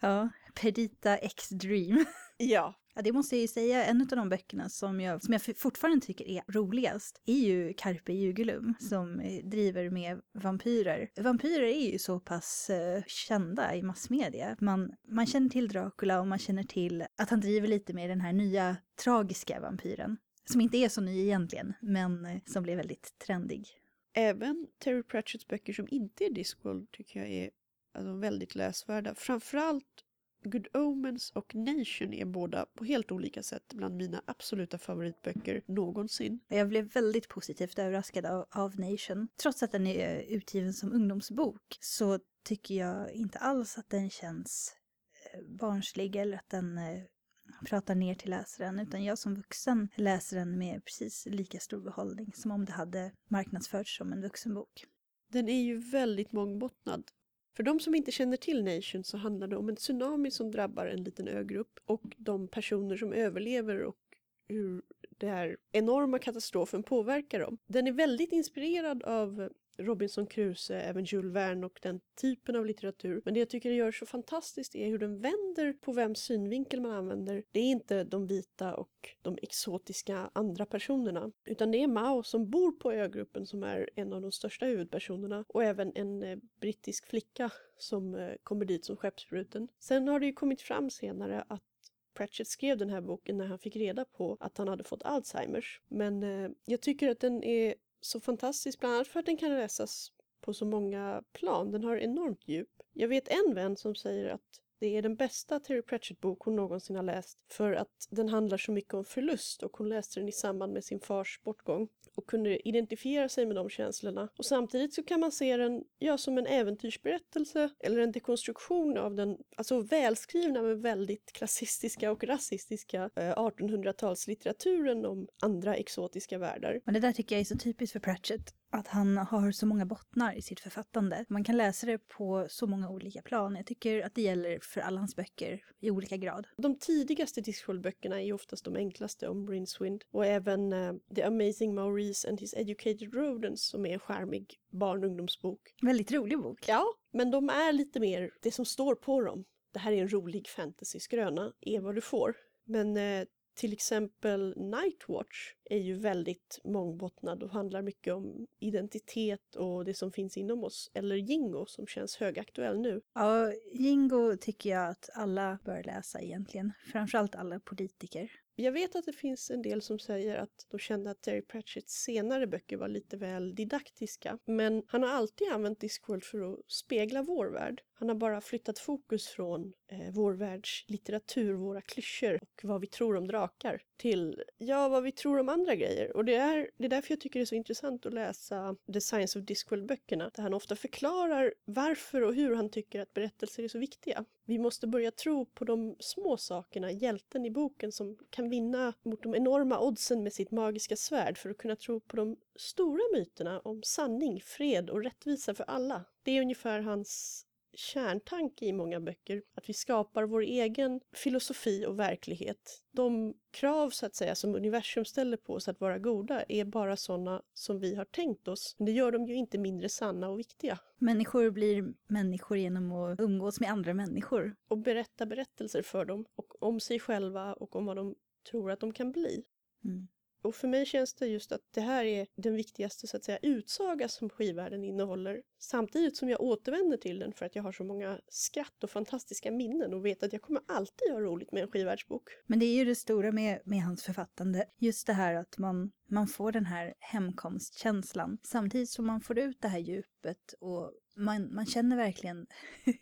Ja, Perdita X Dream. Ja, Ja, det måste jag ju säga, en av de böckerna som jag, som jag fortfarande tycker är roligast är ju Carpe Jugulum som eh, driver med vampyrer. Vampyrer är ju så pass eh, kända i massmedia. Man, man känner till Dracula och man känner till att han driver lite med den här nya tragiska vampyren. Som inte är så ny egentligen, men eh, som blev väldigt trendig. även Terry Pratchetts böcker som inte är Discworld tycker jag är alltså, väldigt läsvärda. Framförallt Good Omens och Nation är båda på helt olika sätt bland mina absoluta favoritböcker någonsin. Jag blev väldigt positivt överraskad av, av Nation. Trots att den är utgiven som ungdomsbok så tycker jag inte alls att den känns eh, barnslig eller att den eh, pratar ner till läsaren. Utan jag som vuxen läser den med precis lika stor behållning som om det hade marknadsförts som en vuxenbok. Den är ju väldigt mångbottnad. För de som inte känner till Nation så handlar det om en tsunami som drabbar en liten ögrupp och de personer som överlever och hur den här enorma katastrofen påverkar dem. Den är väldigt inspirerad av Robinson Crusoe, även Jules Verne och den typen av litteratur. Men det jag tycker det gör så fantastiskt är hur den vänder på vems synvinkel man använder. Det är inte de vita och de exotiska andra personerna, utan det är Mao som bor på ögruppen som är en av de största huvudpersonerna och även en eh, brittisk flicka som eh, kommer dit som skeppsbruten. Sen har det ju kommit fram senare att Pratchett skrev den här boken när han fick reda på att han hade fått Alzheimers. Men eh, jag tycker att den är så fantastisk, bland annat för att den kan läsas på så många plan. Den har enormt djup. Jag vet en vän som säger att det är den bästa Terry Pratchett-bok hon någonsin har läst för att den handlar så mycket om förlust och hon läste den i samband med sin fars bortgång och kunde identifiera sig med de känslorna. Och samtidigt så kan man se den ja, som en äventyrsberättelse eller en dekonstruktion av den alltså välskrivna men väldigt klassistiska och rasistiska eh, 1800-talslitteraturen om andra exotiska världar. Men det där tycker jag är så typiskt för Pratchett att han har så många bottnar i sitt författande. Man kan läsa det på så många olika plan. Jag tycker att det gäller för alla hans böcker i olika grad. De tidigaste Discworld-böckerna är oftast de enklaste om Rincewind och även uh, The Amazing Maurice and His Educated Rodents som är en charmig barn och ungdomsbok. Väldigt rolig bok. Ja, men de är lite mer det som står på dem. Det här är en rolig fantasy-skröna, är vad du får. Men eh, till exempel Nightwatch är ju väldigt mångbottnad och handlar mycket om identitet och det som finns inom oss. Eller Jingo som känns högaktuell nu. Ja, Jingo tycker jag att alla bör läsa egentligen. Framförallt alla politiker. Jag vet att det finns en del som säger att de kände att Terry Pratchetts senare böcker var lite väl didaktiska. Men han har alltid använt Discworld för att spegla vår värld. Han har bara flyttat fokus från eh, vår världs litteratur, våra klyschor och vad vi tror om drakar till, ja, vad vi tror om andra grejer. Och det är, det är därför jag tycker det är så intressant att läsa The Science of Discworld-böckerna, där han ofta förklarar varför och hur han tycker att berättelser är så viktiga. Vi måste börja tro på de små sakerna, hjälten i boken som kan vinna mot de enorma oddsen med sitt magiska svärd för att kunna tro på de stora myterna om sanning, fred och rättvisa för alla. Det är ungefär hans kärntanke i många böcker, att vi skapar vår egen filosofi och verklighet. De krav så att säga som universum ställer på oss att vara goda är bara sådana som vi har tänkt oss. Men det gör dem ju inte mindre sanna och viktiga. Människor blir människor genom att umgås med andra människor. Och berätta berättelser för dem, och om sig själva och om vad de tror att de kan bli. Mm. Och för mig känns det just att det här är den viktigaste så att säga utsaga som skivvärlden innehåller. Samtidigt som jag återvänder till den för att jag har så många skratt och fantastiska minnen och vet att jag kommer alltid ha roligt med en skivvärldsbok. Men det är ju det stora med, med hans författande. Just det här att man, man får den här hemkomstkänslan samtidigt som man får ut det här djupet och man, man känner verkligen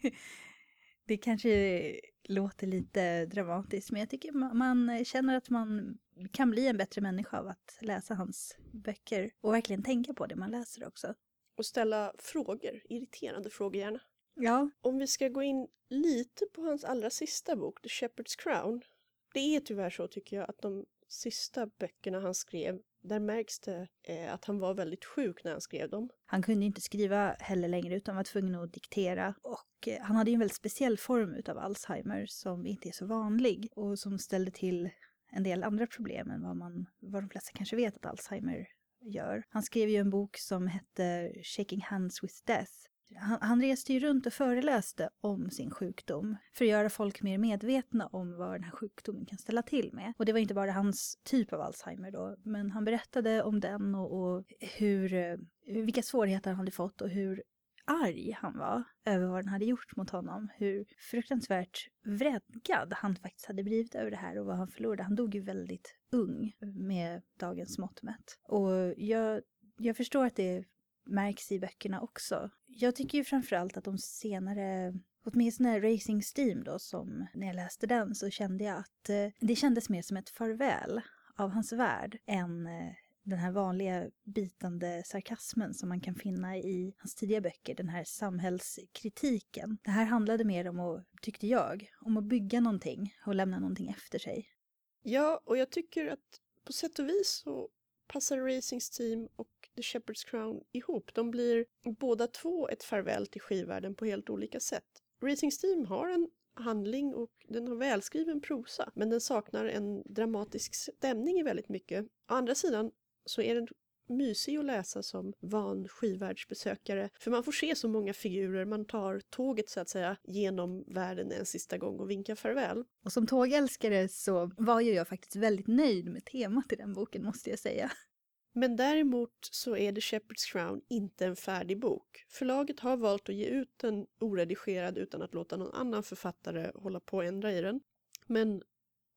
Det kanske låter lite dramatiskt, men jag tycker man känner att man kan bli en bättre människa av att läsa hans böcker och verkligen tänka på det man läser också. Och ställa frågor, irriterande frågor gärna. Ja. Om vi ska gå in lite på hans allra sista bok, The Shepherd's Crown. Det är tyvärr så tycker jag att de sista böckerna han skrev, där märks det eh, att han var väldigt sjuk när han skrev dem. Han kunde inte skriva heller längre utan var tvungen att diktera och eh, han hade ju en väldigt speciell form utav Alzheimer som inte är så vanlig och som ställde till en del andra problem än vad, man, vad de flesta kanske vet att Alzheimer gör. Han skrev ju en bok som hette Shaking Hands with Death. Han, han reste ju runt och föreläste om sin sjukdom för att göra folk mer medvetna om vad den här sjukdomen kan ställa till med. Och det var inte bara hans typ av Alzheimer då, men han berättade om den och, och hur, eh, vilka svårigheter han hade fått och hur arg han var över vad den hade gjort mot honom. Hur fruktansvärt vredgad han faktiskt hade blivit över det här och vad han förlorade. Han dog ju väldigt ung med dagens mått mätt. Och jag, jag förstår att det märks i böckerna också. Jag tycker ju framförallt att de senare Åtminstone Racing Steam då, som när jag läste den så kände jag att eh, det kändes mer som ett farväl av hans värld än eh, den här vanliga bitande sarkasmen som man kan finna i hans tidiga böcker, den här samhällskritiken. Det här handlade mer om att, tyckte jag, om att bygga någonting och lämna någonting efter sig. Ja, och jag tycker att på sätt och vis så passar Racings Team och The Shepherd's Crown ihop. De blir båda två ett farväl till skivvärlden på helt olika sätt. Racing Steam har en handling och den har välskriven prosa men den saknar en dramatisk stämning i väldigt mycket. Å andra sidan så är den mysig att läsa som van skivvärldsbesökare. För man får se så många figurer, man tar tåget så att säga genom världen en sista gång och vinkar farväl. Och som tågälskare så var ju jag faktiskt väldigt nöjd med temat i den boken måste jag säga. Men däremot så är The Shepherd's Crown inte en färdig bok. Förlaget har valt att ge ut den oredigerad utan att låta någon annan författare hålla på och ändra i den. Men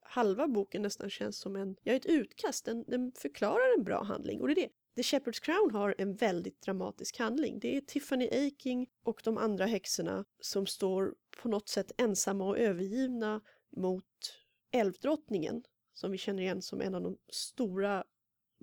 halva boken nästan känns som en, ja, ett utkast. Den, den förklarar en bra handling och det är det. The Shepherd's Crown har en väldigt dramatisk handling. Det är Tiffany Aking och de andra häxorna som står på något sätt ensamma och övergivna mot älvdrottningen som vi känner igen som en av de stora,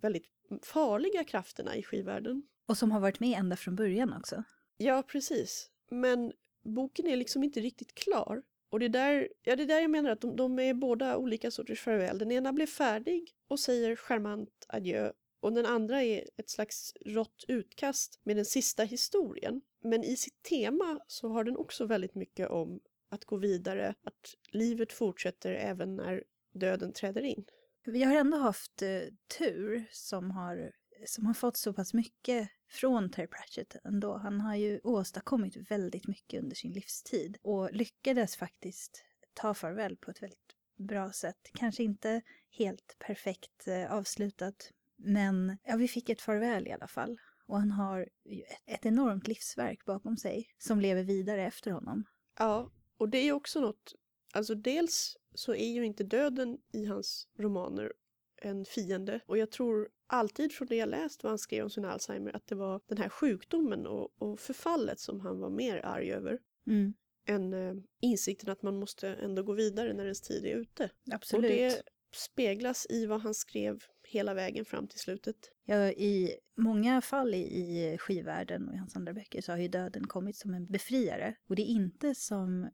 väldigt farliga krafterna i skivvärlden. Och som har varit med ända från början också. Ja, precis. Men boken är liksom inte riktigt klar. Och det är där, ja, det är där jag menar att de, de är båda olika sorters farväl. Den ena blir färdig och säger charmant adjö och den andra är ett slags rått utkast med den sista historien. Men i sitt tema så har den också väldigt mycket om att gå vidare, att livet fortsätter även när döden träder in. Vi har ändå haft eh, tur som har, som har fått så pass mycket från Terry Pratchett ändå. Han har ju åstadkommit väldigt mycket under sin livstid och lyckades faktiskt ta farväl på ett väldigt bra sätt. Kanske inte helt perfekt eh, avslutat, men ja, vi fick ett farväl i alla fall. Och han har ju ett, ett enormt livsverk bakom sig som lever vidare efter honom. Ja, och det är ju också något, alltså dels så är ju inte döden i hans romaner en fiende och jag tror alltid från det jag läst vad han skrev om sin Alzheimer att det var den här sjukdomen och, och förfallet som han var mer arg över Mm, än eh, insikten att man måste ändå gå vidare när ens tid är ute. absolut. Och det speglas i vad han skrev hela vägen fram till slutet. Ja, i många fall i, i skivvärlden och i hans andra böcker så har ju döden kommit som en befriare. Och det är inte som...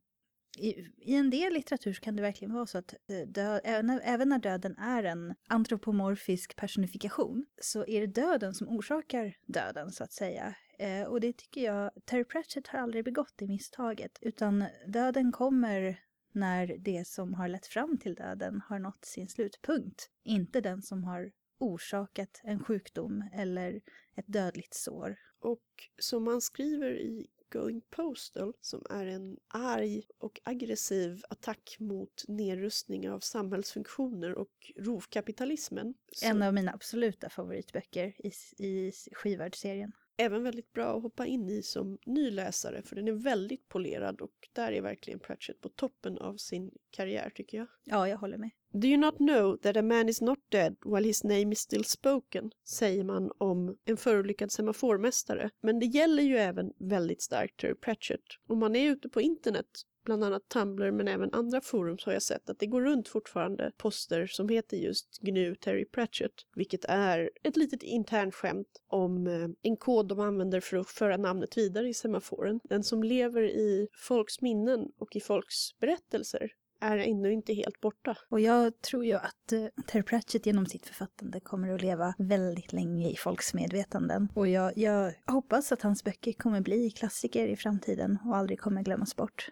I, I en del litteratur så kan det verkligen vara så att eh, dö, även, även när döden är en antropomorfisk personifikation så är det döden som orsakar döden så att säga. Eh, och det tycker jag, Terry Pratchett har aldrig begått det misstaget utan döden kommer när det som har lett fram till döden har nått sin slutpunkt. Inte den som har orsakat en sjukdom eller ett dödligt sår. Och som man skriver i Going Postal, som är en arg och aggressiv attack mot nedrustning av samhällsfunktioner och rovkapitalismen. Så En av mina absoluta favoritböcker i, i skivvärldsserien även väldigt bra att hoppa in i som ny läsare, för den är väldigt polerad och där är verkligen Pratchett på toppen av sin karriär tycker jag. Ja, jag håller med. Do you not know that a man is not dead while his name is still spoken? säger man om en förolyckad semaformästare. Men det gäller ju även väldigt starkt Terry Pratchett. Om man är ute på internet, bland annat Tumblr men även andra forum så har jag sett att det går runt fortfarande poster som heter just GNU Terry Pratchett, vilket är ett litet internt skämt om eh, en kod de använder för att föra namnet vidare i semaforen. Den som lever i folks minnen och i folks berättelser är ännu inte helt borta. Och jag tror ju att uh, Terry Pratchett genom sitt författande kommer att leva väldigt länge i folks medvetanden. Och jag, jag hoppas att hans böcker kommer bli klassiker i framtiden och aldrig kommer glömmas bort.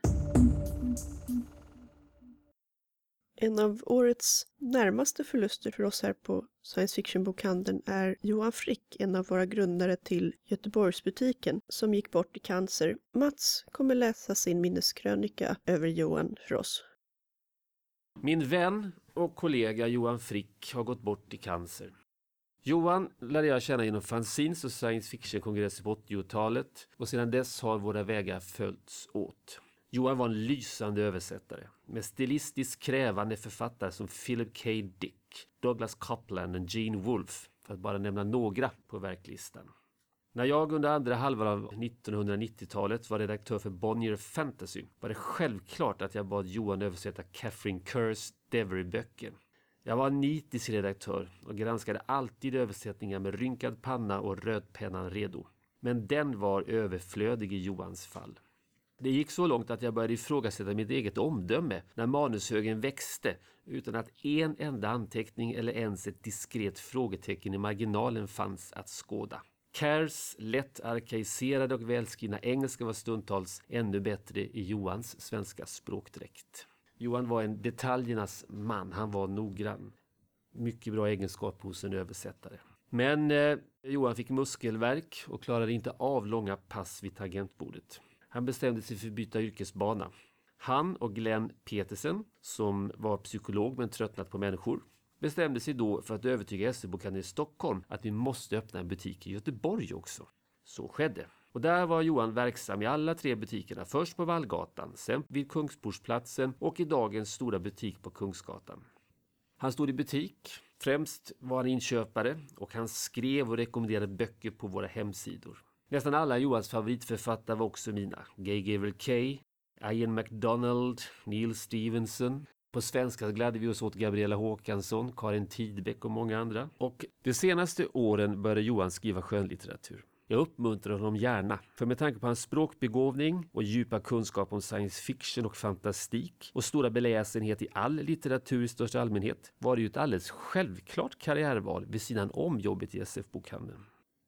En av årets närmaste förluster för oss här på science fiction-bokhandeln är Johan Frick, en av våra grundare till Göteborgsbutiken, som gick bort i cancer. Mats kommer läsa sin minneskrönika över Johan för oss. Min vän och kollega Johan Frick har gått bort i cancer. Johan lärde jag känna genom fanzines och science fiction-kongresser på 80-talet och sedan dess har våra vägar följts åt. Johan var en lysande översättare med stilistiskt krävande författare som Philip K. Dick, Douglas Copland och Gene Wolfe, för att bara nämna några på verklistan. När jag under andra halvan av 1990-talet var redaktör för Bonnier Fantasy var det självklart att jag bad Johan översätta Catherine Kerrs Devery-böcker. Jag var en nitisk redaktör och granskade alltid översättningar med rynkad panna och rödpennan redo. Men den var överflödig i Johans fall. Det gick så långt att jag började ifrågasätta mitt eget omdöme när manushögen växte utan att en enda anteckning eller ens ett diskret frågetecken i marginalen fanns att skåda. Cares lätt arkaiserade och välskrivna engelska var stundtals ännu bättre i Johans svenska språkdräkt. Johan var en detaljernas man, han var noggrann. Mycket bra egenskap hos en översättare. Men eh, Johan fick muskelvärk och klarade inte av långa pass vid tangentbordet. Han bestämde sig för att byta yrkesbana. Han och Glenn Petersen, som var psykolog men tröttnat på människor, bestämde sig då för att övertyga SE-bokhandeln i Stockholm att vi måste öppna en butik i Göteborg också. Så skedde. Och där var Johan verksam i alla tre butikerna. Först på Vallgatan, sen vid Kungsportsplatsen och i dagens stora butik på Kungsgatan. Han stod i butik. Främst var han inköpare och han skrev och rekommenderade böcker på våra hemsidor. Nästan alla Johans favoritförfattare var också mina. Gay Gavel Kay, Ian MacDonald, Neil Stevenson. På svenska gladde vi oss åt Gabriella Håkansson, Karin Tidbeck och många andra. Och de senaste åren började Johan skriva skönlitteratur. Jag uppmuntrar honom gärna, för med tanke på hans språkbegåvning och djupa kunskap om science fiction och fantastik och stora beläsenhet i all litteratur i största allmänhet var det ju ett alldeles självklart karriärval vid sidan om jobbet i SF-bokhandeln.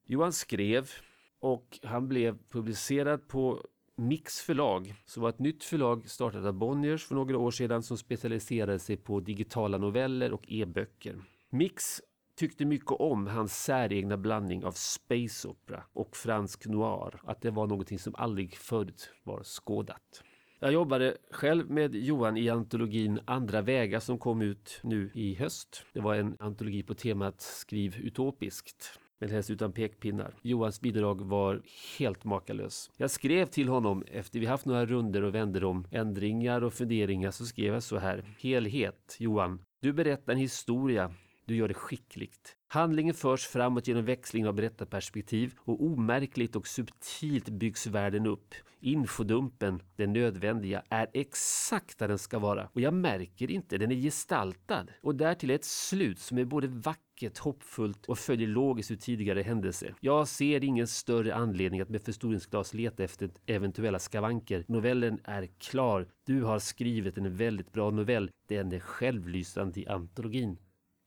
Johan skrev och han blev publicerad på Mix förlag, som var ett nytt förlag startat av Bonniers för några år sedan som specialiserade sig på digitala noveller och e-böcker. Mix tyckte mycket om hans säregna blandning av space opera och fransk noir, att det var någonting som aldrig förut var skådat. Jag jobbade själv med Johan i antologin Andra vägar som kom ut nu i höst. Det var en antologi på temat Skriv utopiskt men helst utan pekpinnar. Johans bidrag var helt makalös. Jag skrev till honom efter vi haft några runder och vänder om ändringar och funderingar så skrev jag så här. Helhet, Johan. Du berättar en historia du gör det skickligt. Handlingen förs framåt genom växling av berättarperspektiv och omärkligt och subtilt byggs världen upp. Infodumpen, den nödvändiga, är exakt där den ska vara. Och jag märker inte, den är gestaltad. Och därtill ett slut som är både vackert, hoppfullt och följer logiskt ur tidigare händelser. Jag ser ingen större anledning att med förstoringsglas leta efter eventuella skavanker. Novellen är klar. Du har skrivit en väldigt bra novell. Den är självlysande i antologin.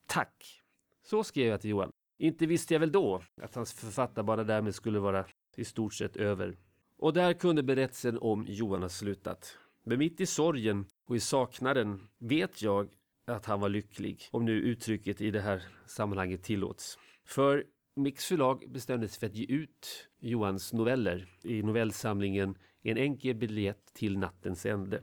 Tack! Så skrev jag till Johan. Inte visste jag väl då att hans författarbana därmed skulle vara i stort sett över. Och där kunde berättelsen om Johan ha slutat. Men mitt i sorgen och i saknaden vet jag att han var lycklig, om nu uttrycket i det här sammanhanget tillåts. För Mix förlag bestämde sig för att ge ut Johans noveller i novellsamlingen En enkel biljett till nattens ände.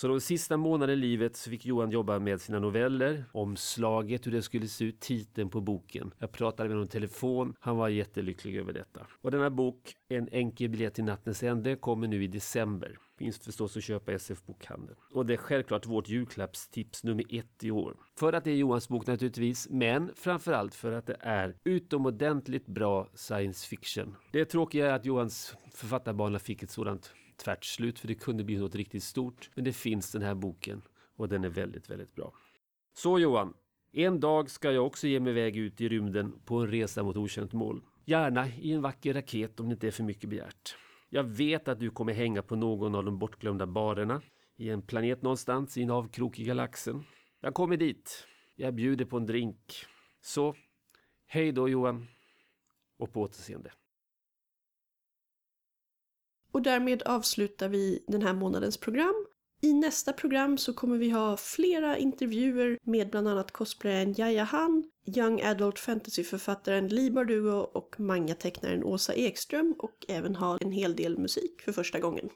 Så de sista månaderna i livet så fick Johan jobba med sina noveller, omslaget, hur det skulle se ut, titeln på boken. Jag pratade med honom i telefon, han var jättelycklig över detta. Och denna bok, En enkel biljett till nattens ände, kommer nu i december. Finns förstås att köpa i SF-bokhandeln. Och det är självklart vårt julklappstips nummer ett i år. För att det är Johans bok naturligtvis, men framförallt för att det är utomordentligt bra science fiction. Det tråkiga är att Johans författarbana fick ett sådant tvärt slut för det kunde bli något riktigt stort. Men det finns den här boken och den är väldigt, väldigt bra. Så Johan, en dag ska jag också ge mig iväg ut i rymden på en resa mot okänt mål. Gärna i en vacker raket om det inte är för mycket begärt. Jag vet att du kommer hänga på någon av de bortglömda barerna i en planet någonstans i en avkrok i galaxen. Jag kommer dit. Jag bjuder på en drink. Så, hej då Johan. Och på återseende. Och därmed avslutar vi den här månadens program. I nästa program så kommer vi ha flera intervjuer med bland annat cosplayaren Jaja Han, young adult fantasyförfattaren Li Bardugo och mangatecknaren Åsa Ekström och även ha en hel del musik för första gången.